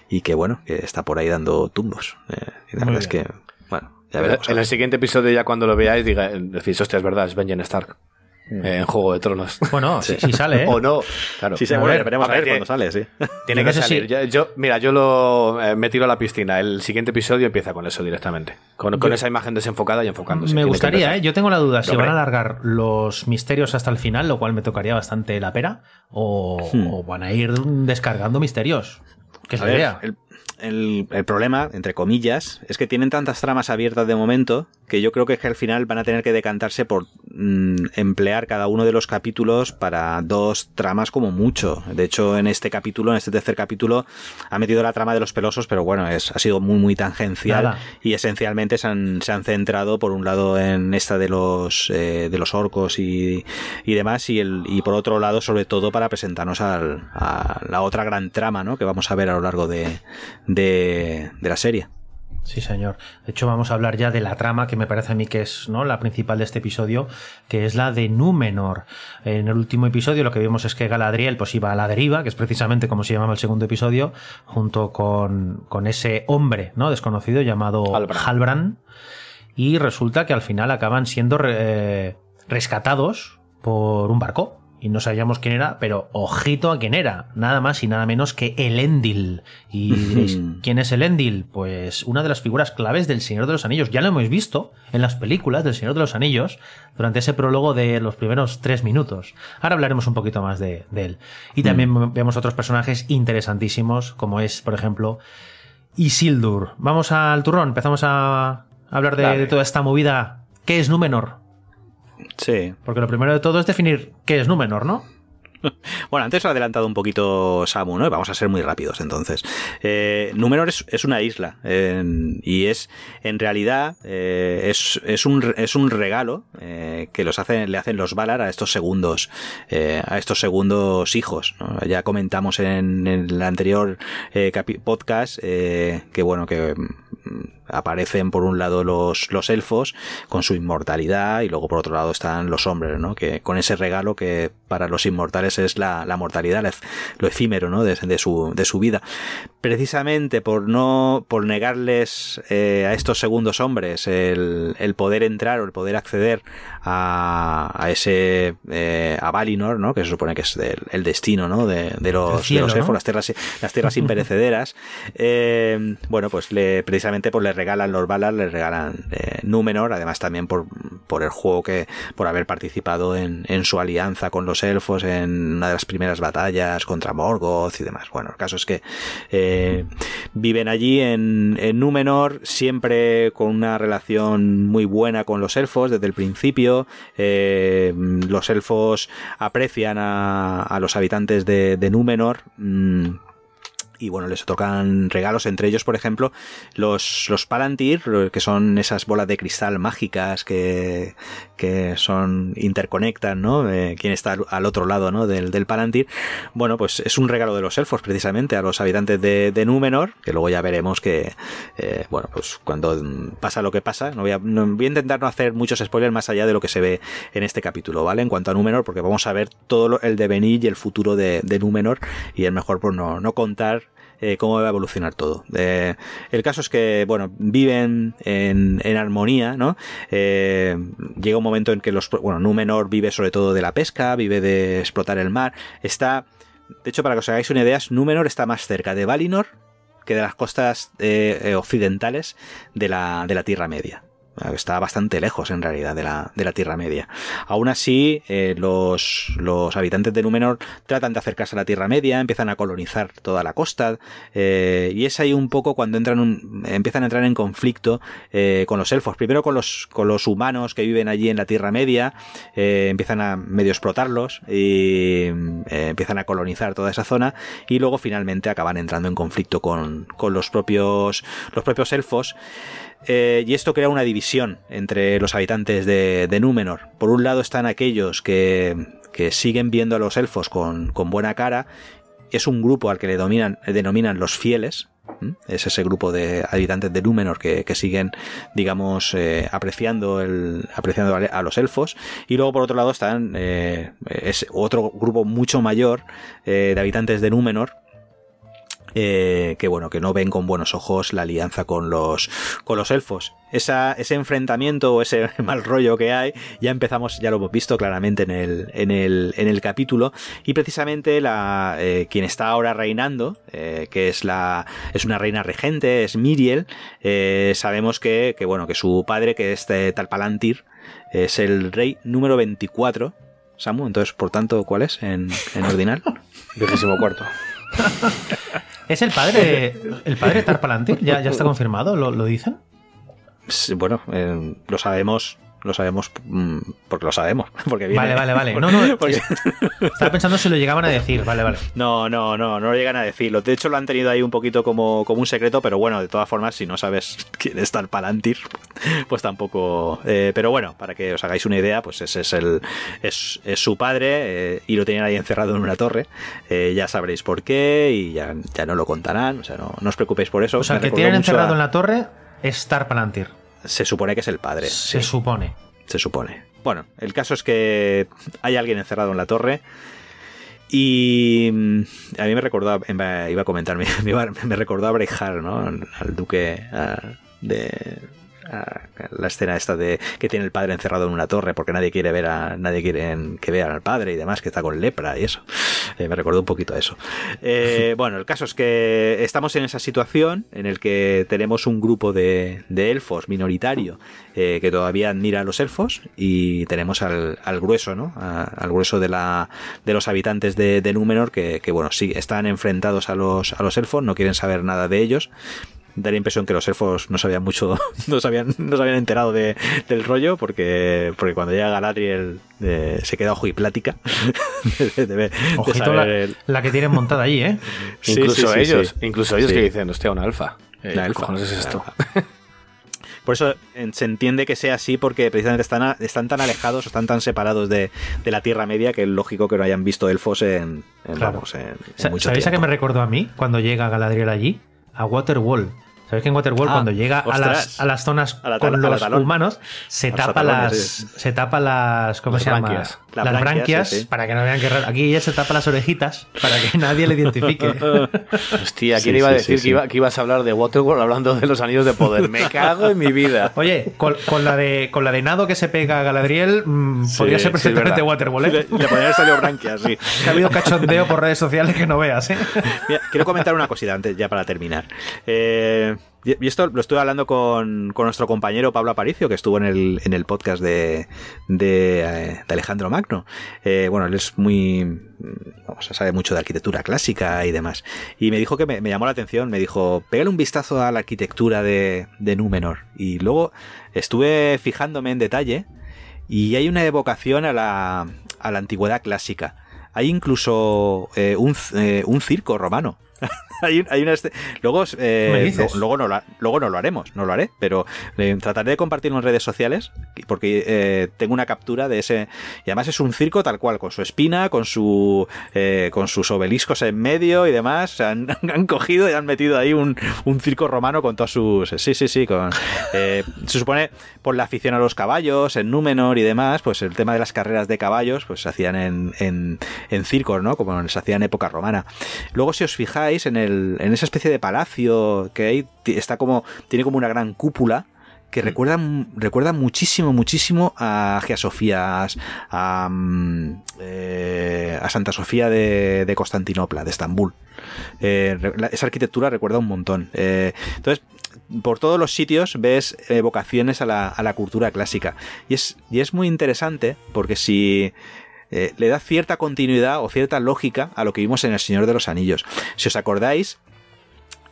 y, que bueno, que está por ahí dando tumbos. Eh, y la verdad es que, bueno, en el siguiente episodio, ya cuando lo veáis, diga, decís, hostia, es verdad, es Benjen Stark. Mm. En Juego de Tronos. Bueno, si, sale, ¿eh? o no, claro. Sí, a ver, veremos a ver, cuando sale, sí. Tiene que salir. Yo, mira, yo lo eh, me tiro a la piscina. El siguiente episodio empieza con eso directamente. Con, con esa imagen desenfocada y enfocándose. Me gustaría, ¿eh? Yo tengo la duda si van a alargar los misterios hasta el final, lo cual me tocaría bastante la pera, o, hmm. van a ir descargando misterios. Que es la idea el, problema, entre comillas, es que tienen tantas tramas abiertas de momento que yo creo que, al final van a tener que decantarse por mm, emplear cada uno de los capítulos para dos tramas como mucho. De hecho, en este capítulo, en este tercer capítulo, ha metido la trama de los pelosos, pero bueno, es, ha sido muy, muy tangencial y esencialmente se han, se han, centrado por un lado en esta de los, eh, de los orcos y, y demás y, el, y por otro lado, sobre todo, para presentarnos al, a la otra gran trama ¿no? que vamos a ver a lo largo de, de, la serie. Sí, señor. De hecho, vamos a hablar ya de la trama que me parece a mí que es ¿no? la principal de este episodio, que es la de Númenor. En el último episodio lo que vimos es que Galadriel pues iba a la deriva, que es precisamente como se llamaba el segundo episodio, junto con, con ese hombre ¿no? desconocido llamado Halbran. Y resulta que al final acaban siendo eh, rescatados por un barco y no sabíamos quién era, pero ojito a quién era, nada más y nada menos que Elendil. Y diréis, ¿quién es Elendil? Pues una de las figuras claves del Señor de los Anillos. Ya lo hemos visto en las películas del Señor de los Anillos durante ese prólogo de los primeros tres minutos. Ahora hablaremos un poquito más de, él. Y también mm. vemos otros personajes interesantísimos, como es, por ejemplo, Isildur. Vamos al turrón, empezamos a hablar de, de toda esta movida. ¿Qué es Númenor? Sí. Porque lo primero de todo es definir qué es Númenor, ¿no? Bueno, antes lo ha adelantado un poquito Samu, ¿no? Vamos a ser muy rápidos entonces. Eh, Númenor es, una isla y es, en realidad, eh, es, un, es un regalo eh, que los hacen, le hacen los Valar a estos segundos, eh, a estos segundos hijos. Ya comentamos en, el anterior podcast que, bueno, que aparecen por un lado los, los elfos con su inmortalidad y luego por otro lado están los hombres, ¿no? Que con ese regalo que para los inmortales es la, la mortalidad, lo efímero, ¿no? De, de, su, de su vida. Precisamente por no, por negarles eh, a estos segundos hombres el, el, poder entrar o el poder acceder a, a ese, eh, a Valinor, ¿no? Que se supone que es el, destino, ¿no? De, de los, los elfos, las tierras, las tierras imperecederas. Eh, bueno, pues le, precisamente por le regalan los balas, le regalan Númenor, además también por, por el juego que, por haber participado en, en, su alianza con los elfos en una de las primeras batallas contra Morgoth y demás. Bueno, el caso es que eh, viven allí en, en Númenor, siempre con una relación muy buena con los elfos desde el principio. Eh, los elfos aprecian a, los habitantes de, Númenor. Mmm, y bueno, les tocan regalos, entre ellos, por ejemplo, los, los Palantir, que son esas bolas de cristal mágicas que, que son, interconectan, ¿no? Eh, quien está al otro lado, ¿no? Del, del Palantir. Bueno, pues es un regalo de los elfos, precisamente, a los habitantes de, de Númenor, que luego ya veremos que, eh, bueno, pues cuando pasa lo que pasa, no voy, a, voy a intentar no hacer muchos spoilers más allá de lo que se ve en este capítulo, ¿vale? En cuanto a Númenor, porque vamos a ver todo el devenir y el futuro de, de Númenor, y es mejor por no, no contar eh, cómo va a evolucionar todo. Eh, el caso es que, bueno, viven en, en armonía, ¿no? Eh, llega un momento en que los, bueno, Númenor vive sobre todo de la pesca, vive de explotar el mar, está, de hecho, para que os hagáis una idea, Númenor está más cerca de Valinor que de las costas eh, occidentales de la, de la Tierra Media está bastante lejos en realidad de la, de la Tierra Media. Aún así, eh, los, los habitantes de Númenor tratan de acercarse a la Tierra Media, empiezan a colonizar toda la costa, eh, y es ahí un poco cuando entran un, empiezan a entrar en conflicto eh, con los elfos. Primero con los, con los humanos que viven allí en la Tierra Media, empiezan a medio explotarlos y empiezan a colonizar toda esa zona, y luego finalmente acaban entrando en conflicto con, con los propios, los propios elfos. Eh, y esto crea una división entre los habitantes de, Númenor. Por un lado están aquellos que, siguen viendo a los elfos con, buena cara. Es un grupo al que le denominan los fieles. Es ese grupo de habitantes de Númenor que, siguen, digamos, eh, apreciando a los elfos. Y luego, por otro lado, están eh, es otro grupo mucho mayor de habitantes de Númenor eh, que bueno, que no ven con buenos ojos la alianza con los, con los elfos. Esa, ese enfrentamiento o ese mal rollo que hay, ya empezamos, ya lo hemos visto claramente en el, en el, en el capítulo, y precisamente la, eh, quien está ahora reinando, eh, que es la, es una reina regente, es Miriel, sabemos que, que, bueno, que su padre, que es tal Palantir, es el rey número 24, Samu, entonces, por tanto, ¿cuál es en, en ordinal? Vigésimo cuarto. ¿Es el padre, el padre Tarpalantir? ¿Ya, ya está confirmado? ¿Lo, dicen? Bueno, eh, lo sabemos lo sabemos mm, porque lo sabemos. Porque Vale, vale, vale. No, no, estaba pensando si lo llegaban a decir. Vale, vale. No, no, no, no lo llegan a decirlo. De hecho, lo han tenido ahí un poquito como, como un secreto, pero bueno, de todas formas, si no sabes quién es tal Palantir, pues tampoco. Eh, pero bueno, para que os hagáis una idea, pues ese es el. Es, su padre eh, y lo tenían ahí encerrado en una torre. Eh, ya sabréis por qué y ya, ya no lo contarán. O sea, no, no os preocupéis por eso. O sea, que tienen encerrado en la torre es Tar Palantir. Se supone que es el padre. Se supone. Se supone. Bueno, el caso es que hay alguien encerrado en la torre. Y mm, a mí me recordó, iba a comentar, me, me recordó a Brejar, ¿no? Al duque de, la escena esta de que tiene el padre encerrado en una torre porque nadie quiere ver a nadie quiere que vean al padre y demás que está con lepra y eso. Eh, me recordó un poquito a eso. Eh, bueno el caso es que estamos en esa situación en el que tenemos un grupo de, elfos minoritario eh, que todavía admira a los elfos y tenemos al, grueso no al grueso de la de los habitantes de, Númenor que, que bueno sí están enfrentados a los a los elfos no quieren saber nada de ellos da la impresión que los elfos no sabían mucho, no, sabían, no se habían enterado de, del rollo, porque, porque cuando llega Galadriel eh, se queda ojo y plática. Ojito la, que tienen montada allí, ¿eh? incluso ellos, incluso ellos que dicen, hostia, una alfa. Eh, la elfa. es esto? Por eso se entiende que sea así, porque precisamente están, están tan alejados, están tan separados de, la Tierra Media que es lógico que no hayan visto elfos en, en, vamos, en, ¿Sabéis a qué me recordó a mí cuando llega Galadriel allí? A Waterwall. ¿Sabes que en Waterworld ah, cuando llega a las, a las, zonas con los humanos se tapa las se tapa las ¿cómo se llama? Las, branquias, para que no vean que aquí ya se tapa las orejitas para que nadie le identifique. Hostia, ¿quién iba a decir que, que, ibas a hablar de Waterworld hablando de los anillos de poder? Me cago en mi vida. Oye, con, la de con la de nado que se pega a Galadriel mm, podría ser perfectamente Waterworld, ¿eh? Le, podría haber salido branquias, sí. ha habido cachondeo por redes sociales que no veas, ¿eh? quiero comentar una cosita antes ya para terminar. Eh y esto lo estuve hablando con, nuestro compañero Pablo Aparicio, que estuvo en el, en el podcast de, de, eh, Alejandro Magno. Eh, bueno, él es muy. Vamos, sabe mucho de arquitectura clásica y demás. Y me dijo que me, llamó la atención, me dijo, pégale un vistazo a la arquitectura de, de Númenor. Y luego estuve fijándome en detalle y hay una evocación a la, a la antigüedad clásica. Hay incluso eh, un, un circo romano hay, una este... luego, eh, luego, no lo, luego no lo haremos, no lo haré, pero eh, trataré de compartirlo en redes sociales porque eh, tengo una captura de ese y además es un circo tal cual con su espina, con su con sus obeliscos en medio y demás, han, han, cogido y han metido ahí un, un, circo romano con todos sus sí sí sí con se supone por la afición a los caballos, en Númenor y demás, pues el tema de las carreras de caballos pues se hacían en, en, en circos, ¿no? Como se hacía en época romana. Luego si os fijáis en el en esa especie de palacio que hay, está como, tiene como una gran cúpula que recuerda, recuerda muchísimo, muchísimo a Gia Sofía, a, mm, eh, a Santa Sofía de, Constantinopla, de Estambul. Eh, esa arquitectura recuerda un montón. Eh, entonces, por todos los sitios ves evocaciones a la, a la cultura clásica. Y es, y es muy interesante porque si eh, le da cierta continuidad o cierta lógica a lo que vimos en El Señor de los Anillos. Si os acordáis,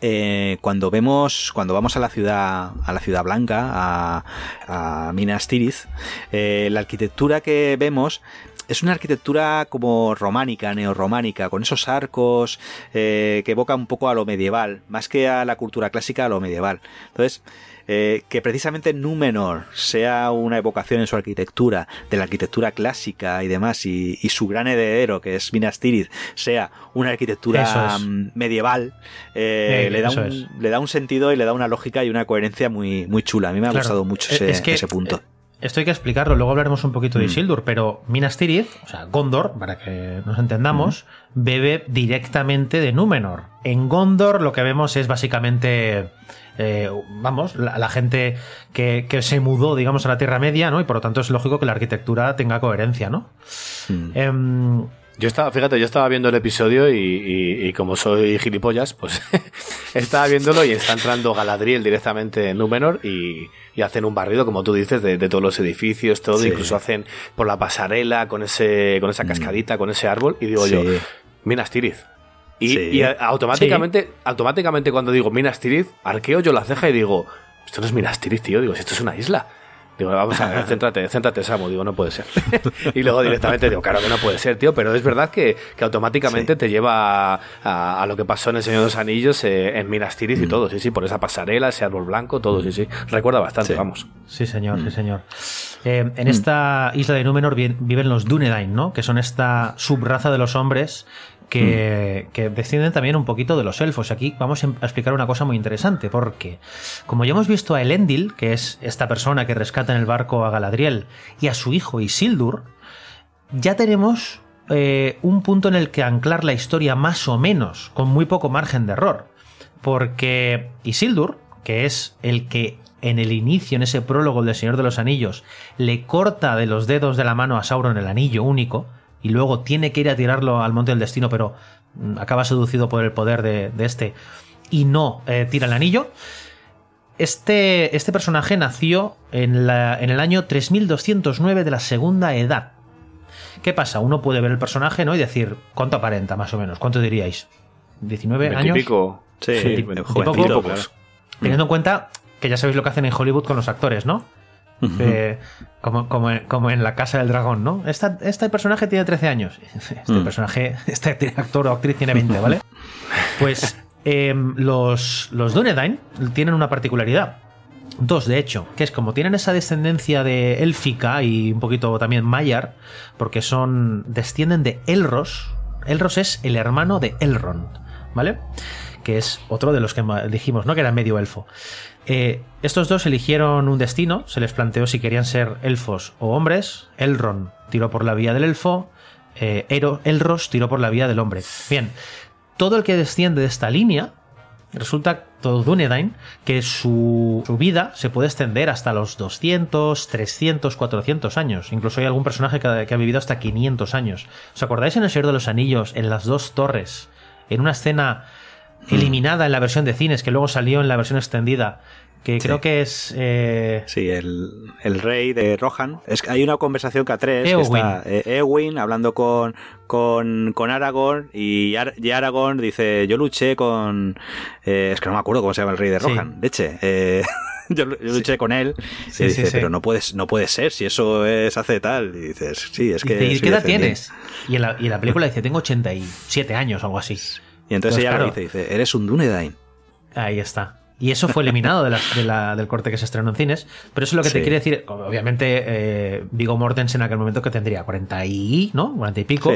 eh, cuando vemos, cuando vamos a la ciudad, a la ciudad blanca, a, Minas Tirith, eh, la arquitectura que vemos es una arquitectura como románica, neorrománica, con esos arcos que evoca un poco a lo medieval, más que a la cultura clásica, a lo medieval. Entonces, eh, que precisamente Númenor sea una evocación en su arquitectura, de la arquitectura clásica y demás, y, su gran heredero, que es Minas Tirith, sea una arquitectura mm, medieval, eh, eh, le, da un, le da un sentido y le da una lógica y una coherencia muy, muy chula. A mí me ha gustado mucho ese, ese punto. Esto hay que explicarlo, luego hablaremos un poquito de mm. Isildur, pero Minas Tirith, o sea, Gondor, para que nos entendamos, bebe directamente de Númenor. En Gondor lo que vemos es básicamente eh, vamos, la, gente que, se mudó, digamos, a la Tierra Media, ¿no? Y por lo tanto es lógico que la arquitectura tenga coherencia, ¿no? Hmm. Em, yo estaba, fíjate, yo estaba viendo el episodio y, como soy gilipollas, pues estaba viéndolo y está entrando Galadriel directamente en Númenor y, hacen un barrido, como tú dices, de, todos los edificios, todo, incluso hacen por la pasarela con ese, con esa hmm. cascadita, con ese árbol, y digo yo, Minas Tirith, y, automáticamente, automáticamente cuando digo Minas Tirith, arqueo yo la ceja y digo, esto no es Minas Tirith, tío, digo, esto es una isla. Digo, vamos a ver, céntrate, céntrate, Samu. Digo, no puede ser. y luego directamente digo, claro que no puede ser, tío, pero es verdad que, automáticamente te lleva a, lo que pasó en El Señor de los Anillos eh, en Minas Tirith y mm. todo, sí, sí, por esa pasarela, ese árbol blanco, todo, sí, sí. Recuerda bastante, vamos. Sí, señor, sí, mm. señor. Eh, en esta isla de Númenor viven los Dunedain, ¿no? Que son esta subraza de los hombres que, descienden también un poquito de los elfos. Aquí vamos a explicar una cosa muy interesante, porque como ya hemos visto a Elendil, que es esta persona que rescata en el barco a Galadriel, y a su hijo Isildur, ya tenemos eh, un punto en el que anclar la historia más o menos, con muy poco margen de error. Porque Isildur, que es el que en el inicio, en ese prólogo del Señor de los Anillos, le corta de los dedos de la mano a Sauron el anillo único, y luego tiene que ir a tirarlo al monte del destino, pero mm, acaba seducido por el poder de, este y no eh, tira el anillo. Este, este personaje nació en, la, en, el año 3209 de la Segunda Edad. ¿Qué pasa? Uno puede ver el personaje ¿no? y decir, ¿cuánto aparenta más o menos? ¿Cuánto diríais? ¿19 años? Pico. Sí, Teniendo en cuenta que ya sabéis lo que hacen en Hollywood con los actores, ¿no? Eh, como, como, en La Casa del Dragón, ¿no? este personaje tiene 13 años. Este mm. personaje, este actor o actriz tiene 20, ¿vale? Pues em, los, los Dunedain tienen una particularidad. Dos, de hecho, que es como tienen esa descendencia de élfica y un poquito también mayar, porque son. descienden de Elros. Elros es el hermano de Elrond, ¿vale? Que es otro de los que dijimos, ¿no? Que era medio elfo. Eh, estos dos eligieron un destino, se les planteó si querían ser elfos o hombres. Elrond tiró por la vía del elfo, eh, Elros tiró por la vía del hombre. Bien, todo el que desciende de esta línea Resulta todo Dunedain que su, vida se puede extender hasta los 200, 300, 400 años. Incluso hay algún personaje que, ha vivido hasta 500 años. ¿Os acordáis en El Señor de los Anillos, en las dos torres, en una escena eliminada en la versión de cines que luego salió en la versión extendida, que creo que es... Eh... Sí, el, rey de Rohan. Es que hay una conversación que a tres está eh, Ewin hablando con, con, con Aragorn y, Aragorn dice, yo luché con... Eh, es que no me acuerdo cómo se llama el rey de Rohan, leche. Eh, yo, luché con él y dice, pero no puedes, no puede ser si eso es hace tal. Y dices, sí, es que... ¿Y qué edad tienes? Y en, la, y la película dice, tengo 87 años o algo así. Y entonces, ella dice, dice, eres un Dunedain. Ahí está. Y eso fue eliminado de del corte que se estrenó en cines. Pero eso es lo que te quiere decir. Obviamente, eh, Vigo Mortensen en aquel momento que tendría 40 y, ¿no? 40 y pico.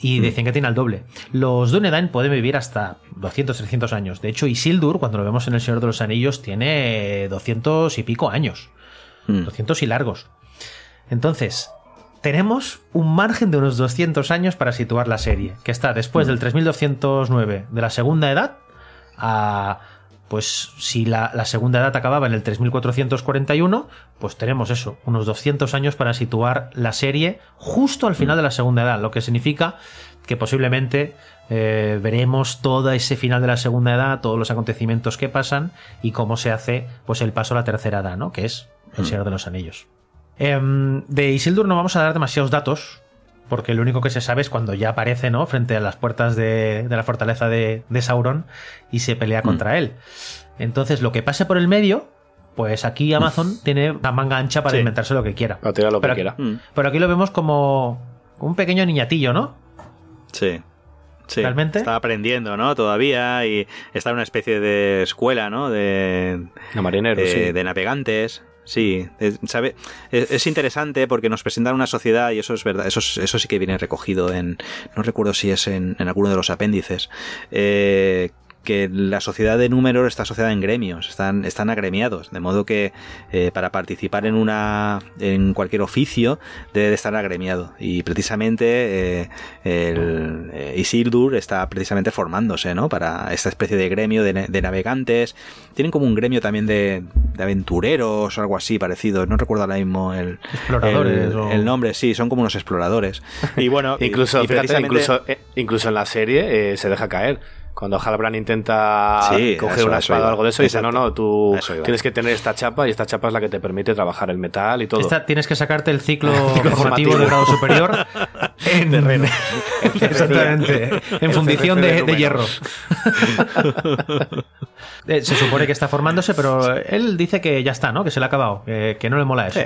Y mm. decían que tiene el doble. Los Dunedain pueden vivir hasta 200, 300 años. De hecho, Isildur, cuando lo vemos en El Señor de los Anillos, tiene 200 y pico años. 200 mm. y largos. Entonces, tenemos un margen de unos 200 años para situar la serie, que está después mm. del 3209 de la segunda edad a pues si la, segunda edad acababa en el 3441, pues tenemos eso, unos 200 años para situar la serie justo al final de la segunda edad, lo que significa que posiblemente eh, veremos todo ese final de la segunda edad, todos los acontecimientos que pasan y cómo se hace pues el paso a la tercera edad, ¿no? Que es el Señor de los Anillos. Em, de Isildur no vamos a dar demasiados datos, porque lo único que se sabe es cuando ya aparece, ¿no? Frente a las puertas de, la fortaleza de, Sauron y se pelea contra mm. él. Entonces, lo que pase por el medio, pues aquí Amazon tiene una manga ancha para inventarse lo que quiera. lo pero, que quiera. Mm. Pero aquí lo vemos como un pequeño niñatillo, ¿no? Sí. Sí, ¿Realmente? está aprendiendo, ¿no? Todavía y está en una especie de escuela, ¿no? De, de, de navegantes. Sí, es, ¿sabe? Es, interesante porque nos presentan una sociedad y eso es verdad, eso, eso sí que viene recogido en, no recuerdo si es en, en alguno de los apéndices, eh, que la sociedad de números está asociada en gremios, están, están agremiados, de modo que eh, para participar en una en cualquier oficio debe de estar agremiado. Y precisamente eh, el eh, Isildur está precisamente formándose, ¿no? Para esta especie de gremio de, navegantes. Tienen como un gremio también de, aventureros o algo así parecido. No recuerdo ahora mismo el, el, nombre. Sí, son como unos exploradores. Y bueno, incluso, incluso, incluso en la serie se deja caer cuando Halbrand intenta coger una espada o algo de eso, dice, no, no, tú tienes que tener esta chapa y esta chapa es la que te permite trabajar el metal y todo. tienes que sacarte el ciclo, formativo de grado superior en, exactamente, en fundición de, hierro. Eh, se supone que está formándose, pero él dice que ya está, ¿no? Que se le ha acabado, que, no le mola eso.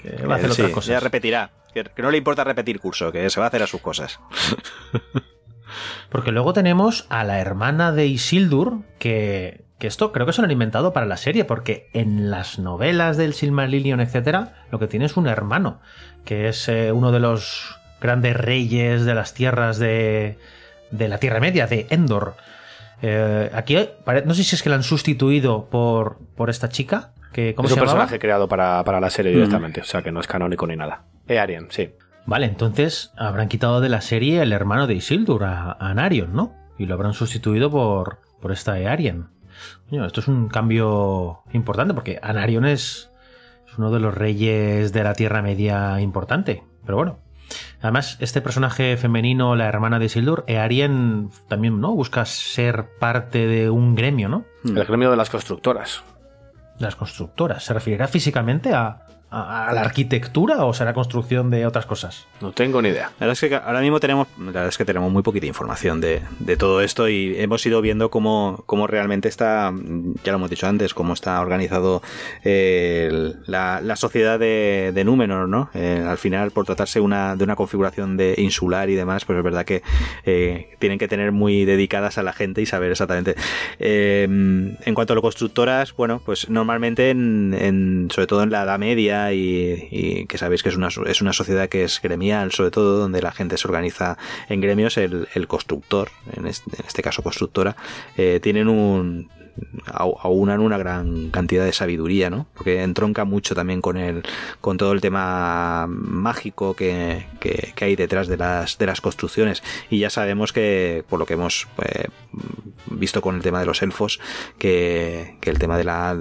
Que va a hacer otras cosas. Ya repetirá. Que, no le importa repetir curso, que se va a hacer a sus cosas. Porque luego tenemos a la hermana de Isildur, que, que esto creo que se lo han inventado para la serie, porque en las novelas del Silmarillion, etcétera, lo que tiene es un hermano, que es eh, uno de los grandes reyes de las tierras de, de la Tierra Media, de Endor. Eh, aquí no sé si es que la han sustituido por, por esta chica. Que, ¿cómo es un personaje creado para, la serie directamente, o sea que no es canónico ni nada. Earien, sí. Vale, entonces habrán quitado de la serie el hermano de Isildur, a, Anarion, ¿no? Y lo habrán sustituido por, por esta Earian. esto es un cambio importante porque Anarion es, es uno de los reyes de la Tierra Media importante. Pero bueno, Además, este personaje femenino, la hermana de Isildur, Earien también, ¿no? Busca ser parte de un gremio, ¿no? El gremio de las constructoras. Las constructoras. ¿Se referirá físicamente a, a, la arquitectura o será construcción de otras cosas? No tengo ni idea. La verdad es que ahora mismo tenemos, la verdad es que tenemos muy poquita información de, todo esto y hemos ido viendo cómo, cómo, realmente está, ya lo hemos dicho antes, cómo está organizado eh, la, sociedad de, de Númenor, ¿no? Eh, al final, por tratarse una, de una configuración de insular y demás, pues es verdad que eh, tienen que tener muy dedicadas a la gente y saber exactamente. en cuanto a lo constructoras, bueno, pues normalmente, en, sobre todo en la Edad Media, y, que sabéis que es una, es una sociedad que es gremial, sobre todo donde la gente se organiza en gremios, el, constructor, en este, caso constructora, eh, tienen un, aunan una gran cantidad de sabiduría, ¿no? Porque entronca mucho también con el, con todo el tema mágico que, que, hay detrás de las, de las construcciones. Y ya sabemos que, por lo que hemos eh, visto con el tema de los elfos, que, que el tema de la,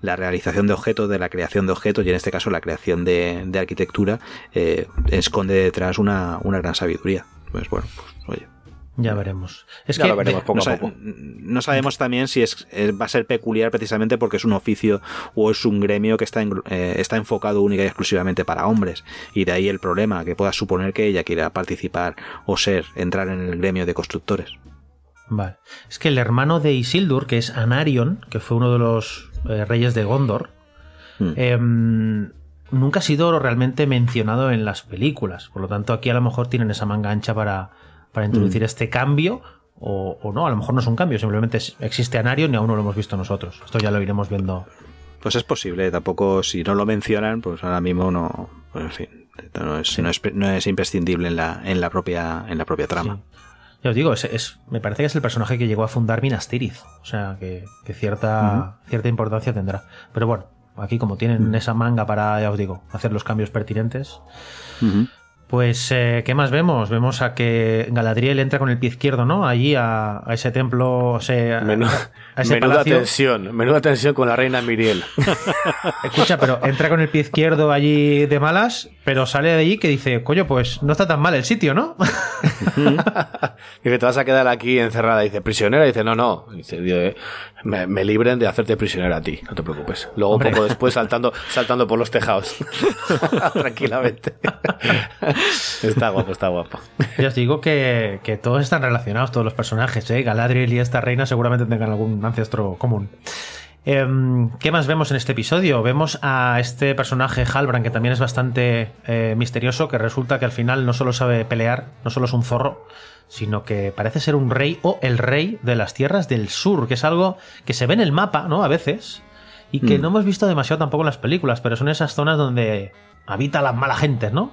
la, realización de objetos, de la creación de objetos, y en este caso la creación de, de arquitectura, eh, esconde detrás una, una gran sabiduría. Pues bueno, pues oye. Ya veremos. Es que veremos poco no, a poco. No sabemos también si es, va a ser peculiar precisamente porque es un oficio o es un gremio que está, eh, está enfocado única y exclusivamente para hombres. Y de ahí el problema, que pueda suponer que ella quiera participar o ser, entrar en el gremio de constructores. Vale. Es que el hermano de Isildur, que es Anarion, que fue uno de los eh, reyes de Gondor, hmm. em, nunca ha sido realmente mencionado en las películas. Por lo tanto, aquí a lo mejor tienen esa manga ancha para para introducir mm. este cambio. O, no, a lo mejor no es un cambio, simplemente existe Anarion y aún no lo hemos visto nosotros. Esto ya lo iremos viendo. Pues es posible, tampoco si no lo mencionan, pues ahora mismo no. Pues en fin, no es, no es, imprescindible en la, en la, propia, en la propia trama. Ya os digo, es, me parece que es el personaje que llegó a fundar Minas Tirith. O sea, que, cierta, cierta importancia tendrá. Pero bueno, aquí como tienen esa manga para, ya os digo, hacer los cambios pertinentes, pues, eh, ¿qué más vemos? Vemos a que Galadriel entra con el pie izquierdo, ¿no? Allí a, ese templo, o sea, a ese menuda tensión, menuda tensión con la reina Miriel. Escucha, pero entra con el pie izquierdo allí de malas, pero sale de allí que dice, coño, pues no está tan mal el sitio, ¿no? dice, te vas a quedar aquí encerrada. Dice, prisionera. Dice, no, no. Dice, eh, me, libren de hacerte prisionera a ti, no te preocupes. Luego, un poco después, saltando, saltando por los tejados. Tranquilamente. está guapo, está guapo. Ya os digo que, todos están relacionados, todos los personajes. ¿eh? Galadriel y esta reina seguramente tengan algún ancestro común. Em, ¿Qué más vemos en este episodio? Vemos a este personaje Halbrand, que también es bastante eh, misterioso, que resulta que al final no solo sabe pelear, no solo es un zorro, sino que parece ser un rey o el rey de las tierras del sur, que es algo que se ve en el mapa, ¿no? A veces, y que mm. no hemos visto demasiado tampoco en las películas, pero son esas zonas donde habita la mala gente, ¿no?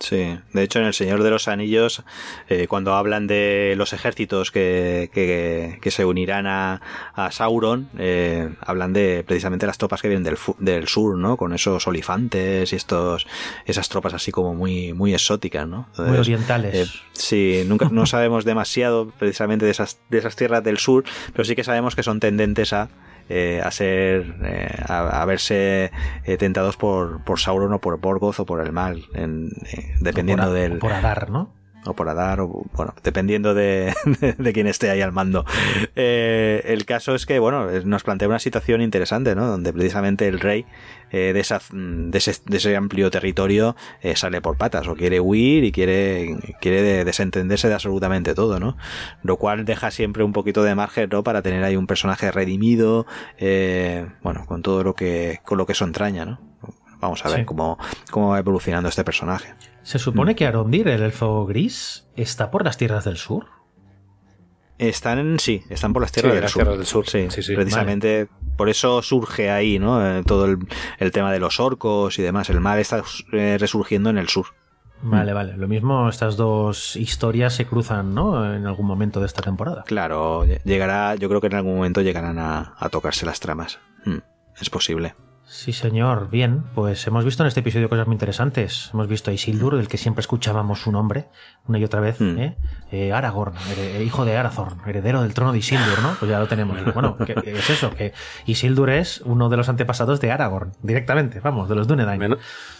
Sí, de hecho en El Señor de los Anillos, eh, cuando hablan de los ejércitos que, que, se unirán a, a Sauron, eh, hablan de precisamente las tropas que vienen del, del, sur, ¿no? Con esos olifantes y estos, esas tropas así como muy, muy exóticas, ¿no? muy orientales. Eh, sí, nunca, no sabemos demasiado precisamente de esas, de esas tierras del sur, pero sí que sabemos que son tendentes a eh, a ser eh, a, verse eh, tentados por, por Sauron o por Borgoth o por el mal en, dependiendo del por Adar no o por Adar, o bueno, dependiendo de, de, quién esté ahí al mando. Eh, el caso es que, bueno, nos plantea una situación interesante, ¿no? Donde precisamente el rey eh, de, esa, de, ese, amplio territorio eh, sale por patas, o quiere huir y quiere, quiere desentenderse de absolutamente todo, ¿no? Lo cual deja siempre un poquito de margen, ¿no? Para tener ahí un personaje redimido, bueno, con todo lo que, con lo que eso entraña, ¿no? Vamos a ver cómo, cómo va evolucionando este personaje. Se supone que Arondir, el elfo gris, está por las tierras del sur. Están, sí, están por las tierras, del, sur. del, sur. Sí, sí, precisamente por eso surge ahí, ¿no? Eh, todo el, tema de los orcos y demás. El mal está eh, resurgiendo en el sur. Vale, vale. Lo mismo, estas dos historias se cruzan, ¿no? En algún momento de esta temporada. Claro, llegará, yo creo que en algún momento llegarán a, tocarse las tramas. Hmm, es posible. Sí, señor. Bien, pues hemos visto en este episodio cosas muy interesantes. Hemos visto a Isildur, del que siempre escuchábamos su nombre, una y otra vez. Hmm. ¿eh? eh Aragorn, eh, hijo de Arathorn, heredero del trono de Isildur, ¿no? Pues ya lo tenemos. Bueno, ¿qué, es eso? Que Isildur es uno de los antepasados de Aragorn, directamente, vamos, de los Dunedain.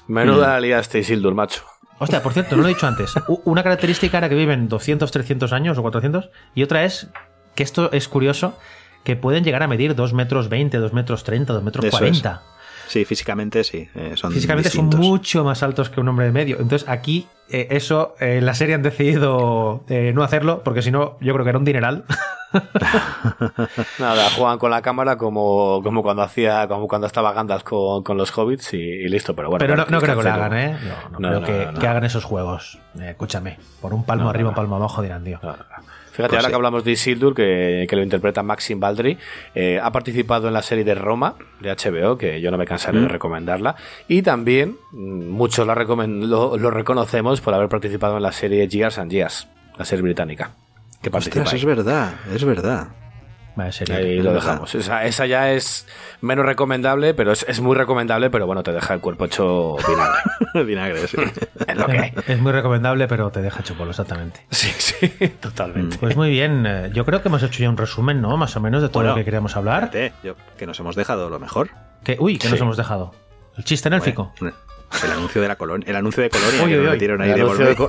menuda hmm. este Isildur, macho. Hostia, por cierto, no lo he dicho antes. Una característica era que viven 200, 300 años o 400, y otra es que esto es curioso, que pueden llegar a medir 2 metros 20, 2 metros 30, 2 metros 40. Sí, físicamente sí. Eh, son físicamente son mucho más altos que un hombre de medio. Entonces aquí eh, eso, en la serie han decidido no hacerlo, porque si no, yo creo que era un dineral. Nada, juegan con la cámara como, como cuando hacía, como cuando estaba Gandalf con, los hobbits y, listo, pero bueno. Pero no, creo que lo hagan, ¿eh? No, creo que, hagan esos juegos. escúchame, por un palmo arriba, un palmo abajo dirán, tío. Fíjate, ahora que hablamos de Isildur, que, lo interpreta Maxim Baldry, eh, ha participado en la serie de Roma, de HBO, que yo no me cansaré de mm. recomendarla, y también mm, muchos la lo, lo, reconocemos por haber participado en la serie Years and Years, la serie británica. Que es verdad, es verdad. Ahí lo dejamos. Esa, ya es menos recomendable, pero es, muy recomendable, pero bueno, te deja el cuerpo hecho vinagre. vinagre, sí. es, lo que es muy recomendable, pero te deja hecho polvo, exactamente. Sí, sí, totalmente. Pues muy bien, eh, yo creo que hemos hecho ya un resumen, ¿no? Más o menos de todo lo que queríamos hablar. que nos hemos dejado lo mejor. Que, uy, que nos hemos dejado. El chiste en élfico. el anuncio de la colonia, el anuncio de colonia que nos metieron ahí de,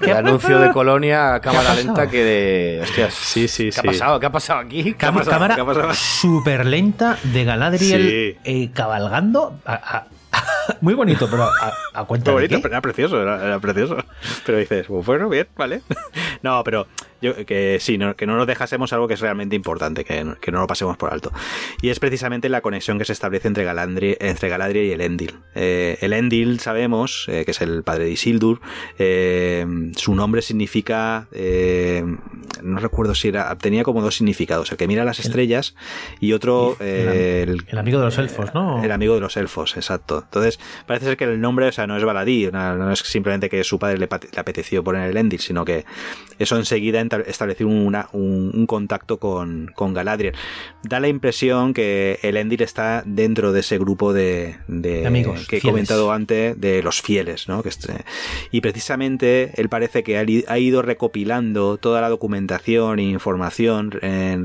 el anuncio de Colonia a cámara lenta que de. Hostias. Sí, sí, ¿Qué ha pasado? ¿Qué ha pasado aquí? Cámara súper lenta de Galadriel eh, cabalgando. muy bonito, pero a, cuenta muy bonito, pero era precioso, era, precioso. Pero dices, bueno, bien, vale. No, pero que sí, que no nos dejásemos algo que es realmente importante, que, no lo pasemos por alto. Y es precisamente la conexión que se establece entre Galadriel, entre Galadriel y el Endil. Eh, el Endil, sabemos, eh, que es el padre de Isildur, eh, su nombre significa, no recuerdo si era, tenía como dos significados, el que mira las estrellas y otro... El, amigo de los elfos, ¿no? El amigo de los elfos, exacto. Entonces, parece ser que el nombre, o sea, no es baladí, no, es simplemente que su padre le, le apeteció poner el Endil, sino que eso enseguida establecer un, contacto con, Galadriel. Da la impresión que el Endir está dentro de ese grupo de, amigos que he comentado antes, de los fieles, ¿no? y precisamente él parece que ha, ido recopilando toda la documentación e información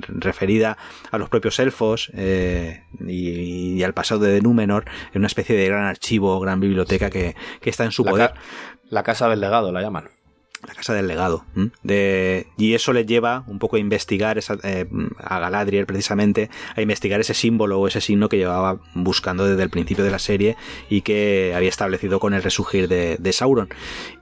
referida a los propios elfos eh, y, al pasado de Númenor en una especie de gran archivo, gran biblioteca que, está en su poder. la casa del legado la llaman la casa del legado. De, y eso le lleva un poco a investigar esa, eh, a Galadriel precisamente, a investigar ese símbolo o ese signo que llevaba buscando desde el principio de la serie y que había establecido con el resurgir de, de Sauron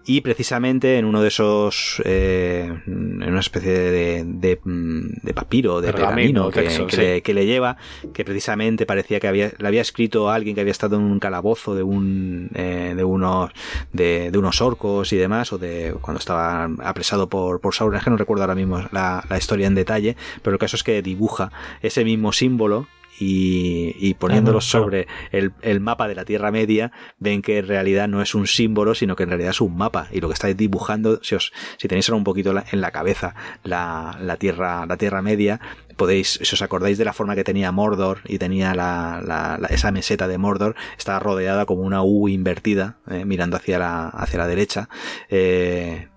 y precisamente en uno de esos eh, en una especie de, de, papiro de pergamino, que, le, lleva que precisamente parecía que había le había escrito a alguien que había estado en un calabozo de un eh, de unos de, unos orcos y demás o de cuando estaba apresado por por Sauron. Que no recuerdo ahora mismo la, la historia en detalle pero el caso es que dibuja ese mismo símbolo y, y poniéndolo sobre el, el, mapa de la Tierra Media, ven que en realidad no es un símbolo, sino que en realidad es un mapa. Y lo que estáis dibujando, si, os, si tenéis ahora un poquito en la cabeza la, la, Tierra, la Tierra Media, podéis, si os acordáis de la forma que tenía Mordor y tenía la, la, esa meseta de Mordor, estaba rodeada como una U invertida, eh, mirando hacia la, hacia la derecha, eh,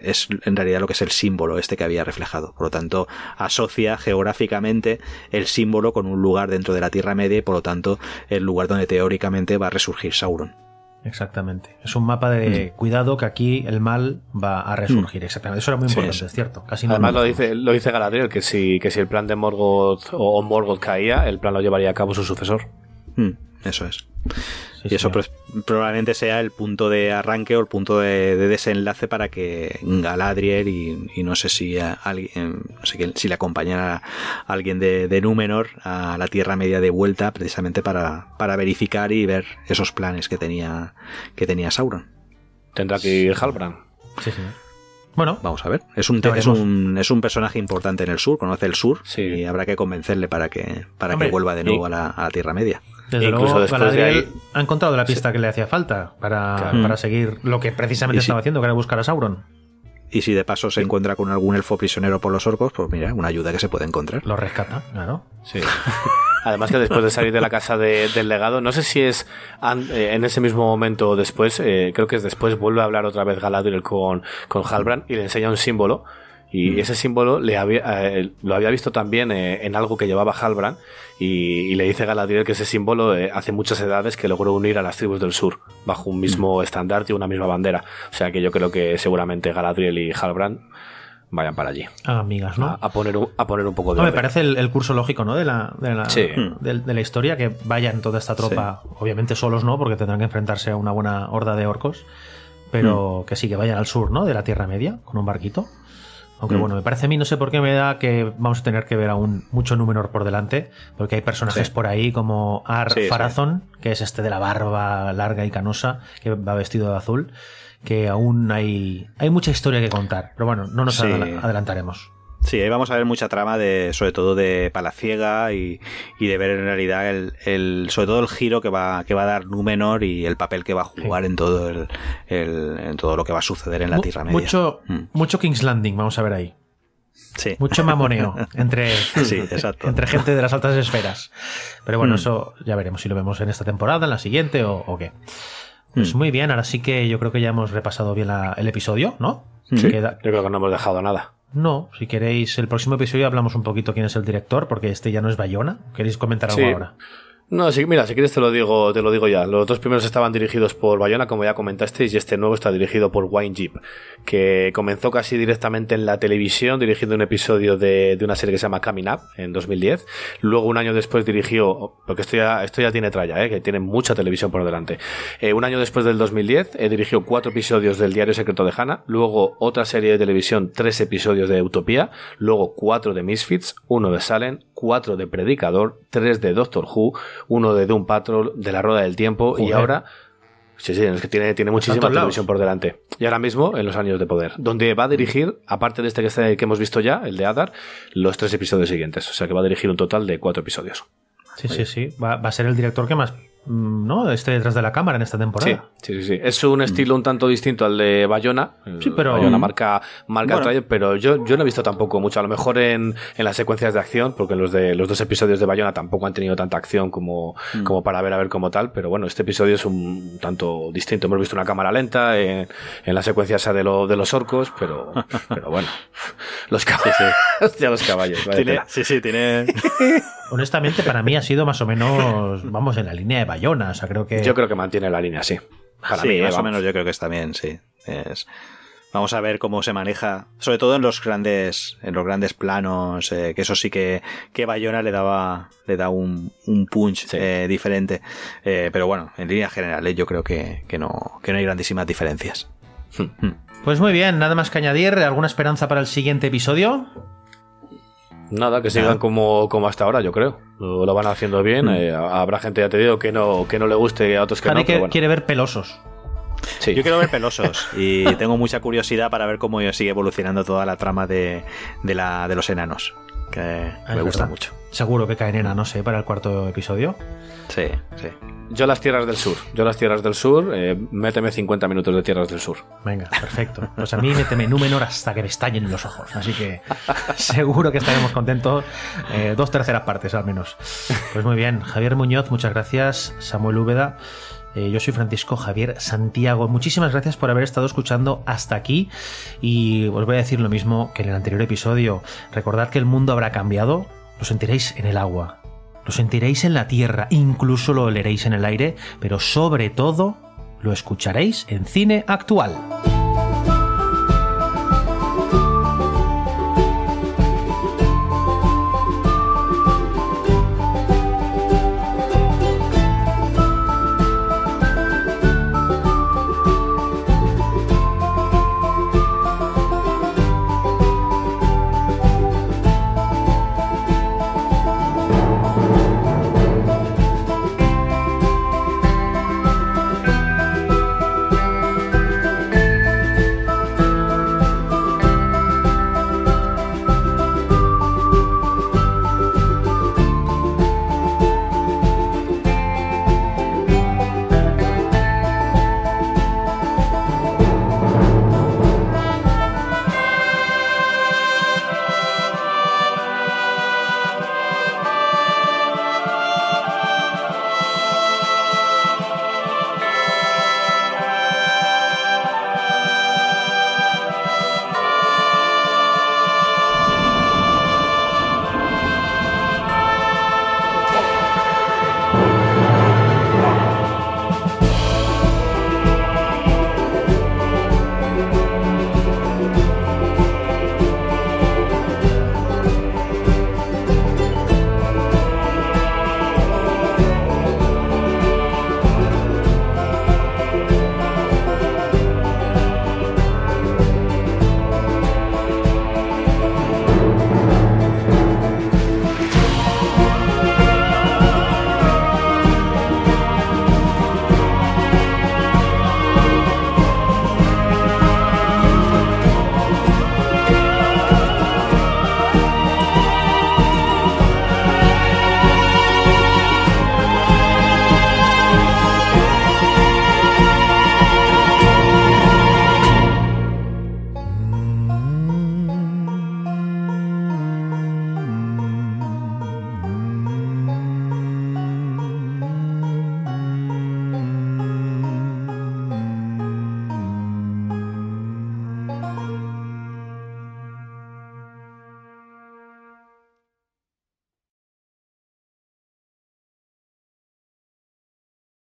es en realidad lo que es el símbolo este que había reflejado. Por lo tanto, asocia geográficamente el símbolo con un lugar dentro de la Tierra Media y por lo tanto el lugar donde teóricamente va a resurgir Sauron. Exactamente. Es un mapa de mm. cuidado que aquí el mal va a resurgir. Mm. Exactamente. Eso era muy importante, es cierto. Casi Además lo dice, lo dice Galadriel, que si, que si el plan de Morgoth o Morgoth caía, el plan lo llevaría a cabo su sucesor. Mm, eso es y eso pues, probablemente sea el punto de arranque o el punto de, desenlace para que Galadriel y, no sé si alguien, no sé si le acompañara a alguien de, Númenor a la Tierra Media de vuelta precisamente para, para verificar y ver esos planes que tenía, que tenía Sauron. Tendrá que ir Halbrand. Sí, sí. Bueno, vamos a ver. Es un, es un, es un personaje importante en el sur, conoce el sur y habrá que convencerle para que, para que vuelva de nuevo a, la, a la Tierra Media. Desde Incluso después de ahí... ha encontrado la pista que le hacía falta para, para seguir lo que precisamente estaba haciendo, que era buscar a Sauron. Y si de paso se encuentra con algún elfo prisionero por los orcos, pues mira, una ayuda que se puede encontrar. Lo rescata, claro. Sí. Además que después de salir de la casa del legado, no sé si es eh, en ese mismo momento o después, eh, creo que es después, vuelve a hablar otra vez Galadriel con, con Halbrand y le enseña un símbolo y mm. ese símbolo le había, eh, lo había visto también eh, en algo que llevaba Halbrand y, le dice Galadriel que ese símbolo eh, hace muchas edades que logró unir a las tribus del sur bajo un mismo mm. estandarte y una misma bandera. O sea que yo creo que seguramente Galadriel y Halbrand vayan para allí. amigas, ¿no? A, poner, un, a poner un poco de... No, me parece el, curso lógico, ¿no? De la, de la, hmm. de, la, historia, que vayan toda esta tropa, obviamente solos, ¿no? Porque tendrán que enfrentarse a una buena horda de orcos, pero hmm. que sí, que vayan al sur, ¿no? De la Tierra Media, con un barquito. Aunque hmm. bueno, me parece a mí, no sé por qué me da que vamos a tener que ver aún mucho Númenor por delante, porque hay personajes por ahí como Ar Farazón, que es este de la barba larga y canosa, que va vestido de azul que aún hay, hay mucha historia que contar. Pero bueno, no nos adelantaremos. Sí, ahí vamos a ver mucha trama de, sobre todo de Palaciega y, y de ver en realidad el, el, sobre todo el giro que va, que va a dar Númenor y el papel que va a jugar en todo el, en todo lo que va a suceder en la Tierra Media. Mucho, mm. mucho King's Landing, vamos a ver ahí. Sí. Mucho mamoneo entre, entre gente de las altas esferas. Pero bueno, mm. eso ya veremos si lo vemos en esta temporada, en la siguiente o, o qué. Pues mm. muy bien, ahora sí que yo creo que ya hemos repasado bien el episodio, ¿no? Sí, yo creo que no hemos dejado nada. No, si queréis, el próximo episodio hablamos un poquito quién es el director, porque este ya no es Bayona. ¿Queréis comentar algo ahora? No, sí, mira, si quieres te lo digo, te lo digo ya. Los dos primeros estaban dirigidos por Bayona, como ya comentasteis, y este nuevo está dirigido por Wine Jeep, que comenzó casi directamente en la televisión, dirigiendo un episodio de, de una serie que se llama Coming Up en 2010. Luego, un año después dirigió, porque esto ya, esto ya tiene tralla, ¿eh? que tiene mucha televisión por delante. Eh, un año después del 2010, eh, dirigió cuatro episodios del Diario Secreto de Hannah, luego otra serie de televisión, tres episodios de Utopía, luego cuatro de Misfits, uno de Salem, cuatro de Predicador, tres de Doctor Who, uno de Doom Patrol, de La Rueda del Tiempo y ahora... Sí, sí, es que tiene, tiene muchísima televisión por delante. Y ahora mismo, en los años de poder, donde va a dirigir, aparte de este que, que hemos visto ya, el de Adar, los tres episodios siguientes. O sea que va a dirigir un total de cuatro episodios. Sí, sí, sí. Va, va, a ser el director que más ¿no? Esté detrás de la cámara en esta temporada. Sí, sí, sí. Es un estilo un tanto distinto al de Bayona. Sí, pero. Bayona marca, marca pero yo, yo no he visto tampoco mucho. A lo mejor en, en, las secuencias de acción, porque los de los dos episodios de Bayona tampoco han tenido tanta acción como, mm. como para ver a ver como tal. Pero bueno, este episodio es un tanto distinto. Hemos visto una cámara lenta en, en la secuencia esa de, lo, de los orcos, pero, pero bueno. Los caballos. los caballos. sí, sí, tiene. Honestamente, para mí ha sido más o menos, vamos, en la línea de Bayona. O sea, creo que. Yo creo que mantiene la línea, sí. Para mí, más o menos yo creo que está bien, sí. Vamos a ver cómo se maneja, sobre todo en los grandes, en los grandes planos, eh, que eso sí que, que Bayona le daba, le da un, un punch eh, diferente. Eh, pero bueno, en línea general, yo creo que, que, no, que no hay grandísimas diferencias. Hmm. Pues muy bien, nada más que añadir. ¿Alguna esperanza para el siguiente episodio? Nada, que sigan como, como hasta ahora, yo creo. Lo, van haciendo bien. Mm. Eh, habrá gente, ya te digo, que no, que no le guste, a otros que no. Que quiere ver pelosos. Sí. Yo quiero ver pelosos y tengo mucha curiosidad para ver cómo sigue evolucionando toda la trama de, de, la, de los enanos, que ah, me gusta mucho. Seguro que caen enanos, ¿eh? Para el cuarto episodio. Sí, sí. Yo las tierras del sur. Yo las tierras del sur, eh, méteme 50 minutos de tierras del sur. Venga, perfecto. Pues a mí méteme Númenor hasta que me estallen los ojos. Así que seguro que estaremos contentos. Eh, dos terceras partes al menos. Pues muy bien. Javier Muñoz, muchas gracias. Samuel Úbeda. Eh, yo soy Francisco Javier Santiago. Muchísimas gracias por haber estado escuchando hasta aquí. Y os voy a decir lo mismo que en el anterior episodio. Recordad que el mundo habrá cambiado. Lo sentiréis en el agua lo sentiréis en la tierra, incluso lo oleréis en el aire, pero sobre todo lo escucharéis en cine actual.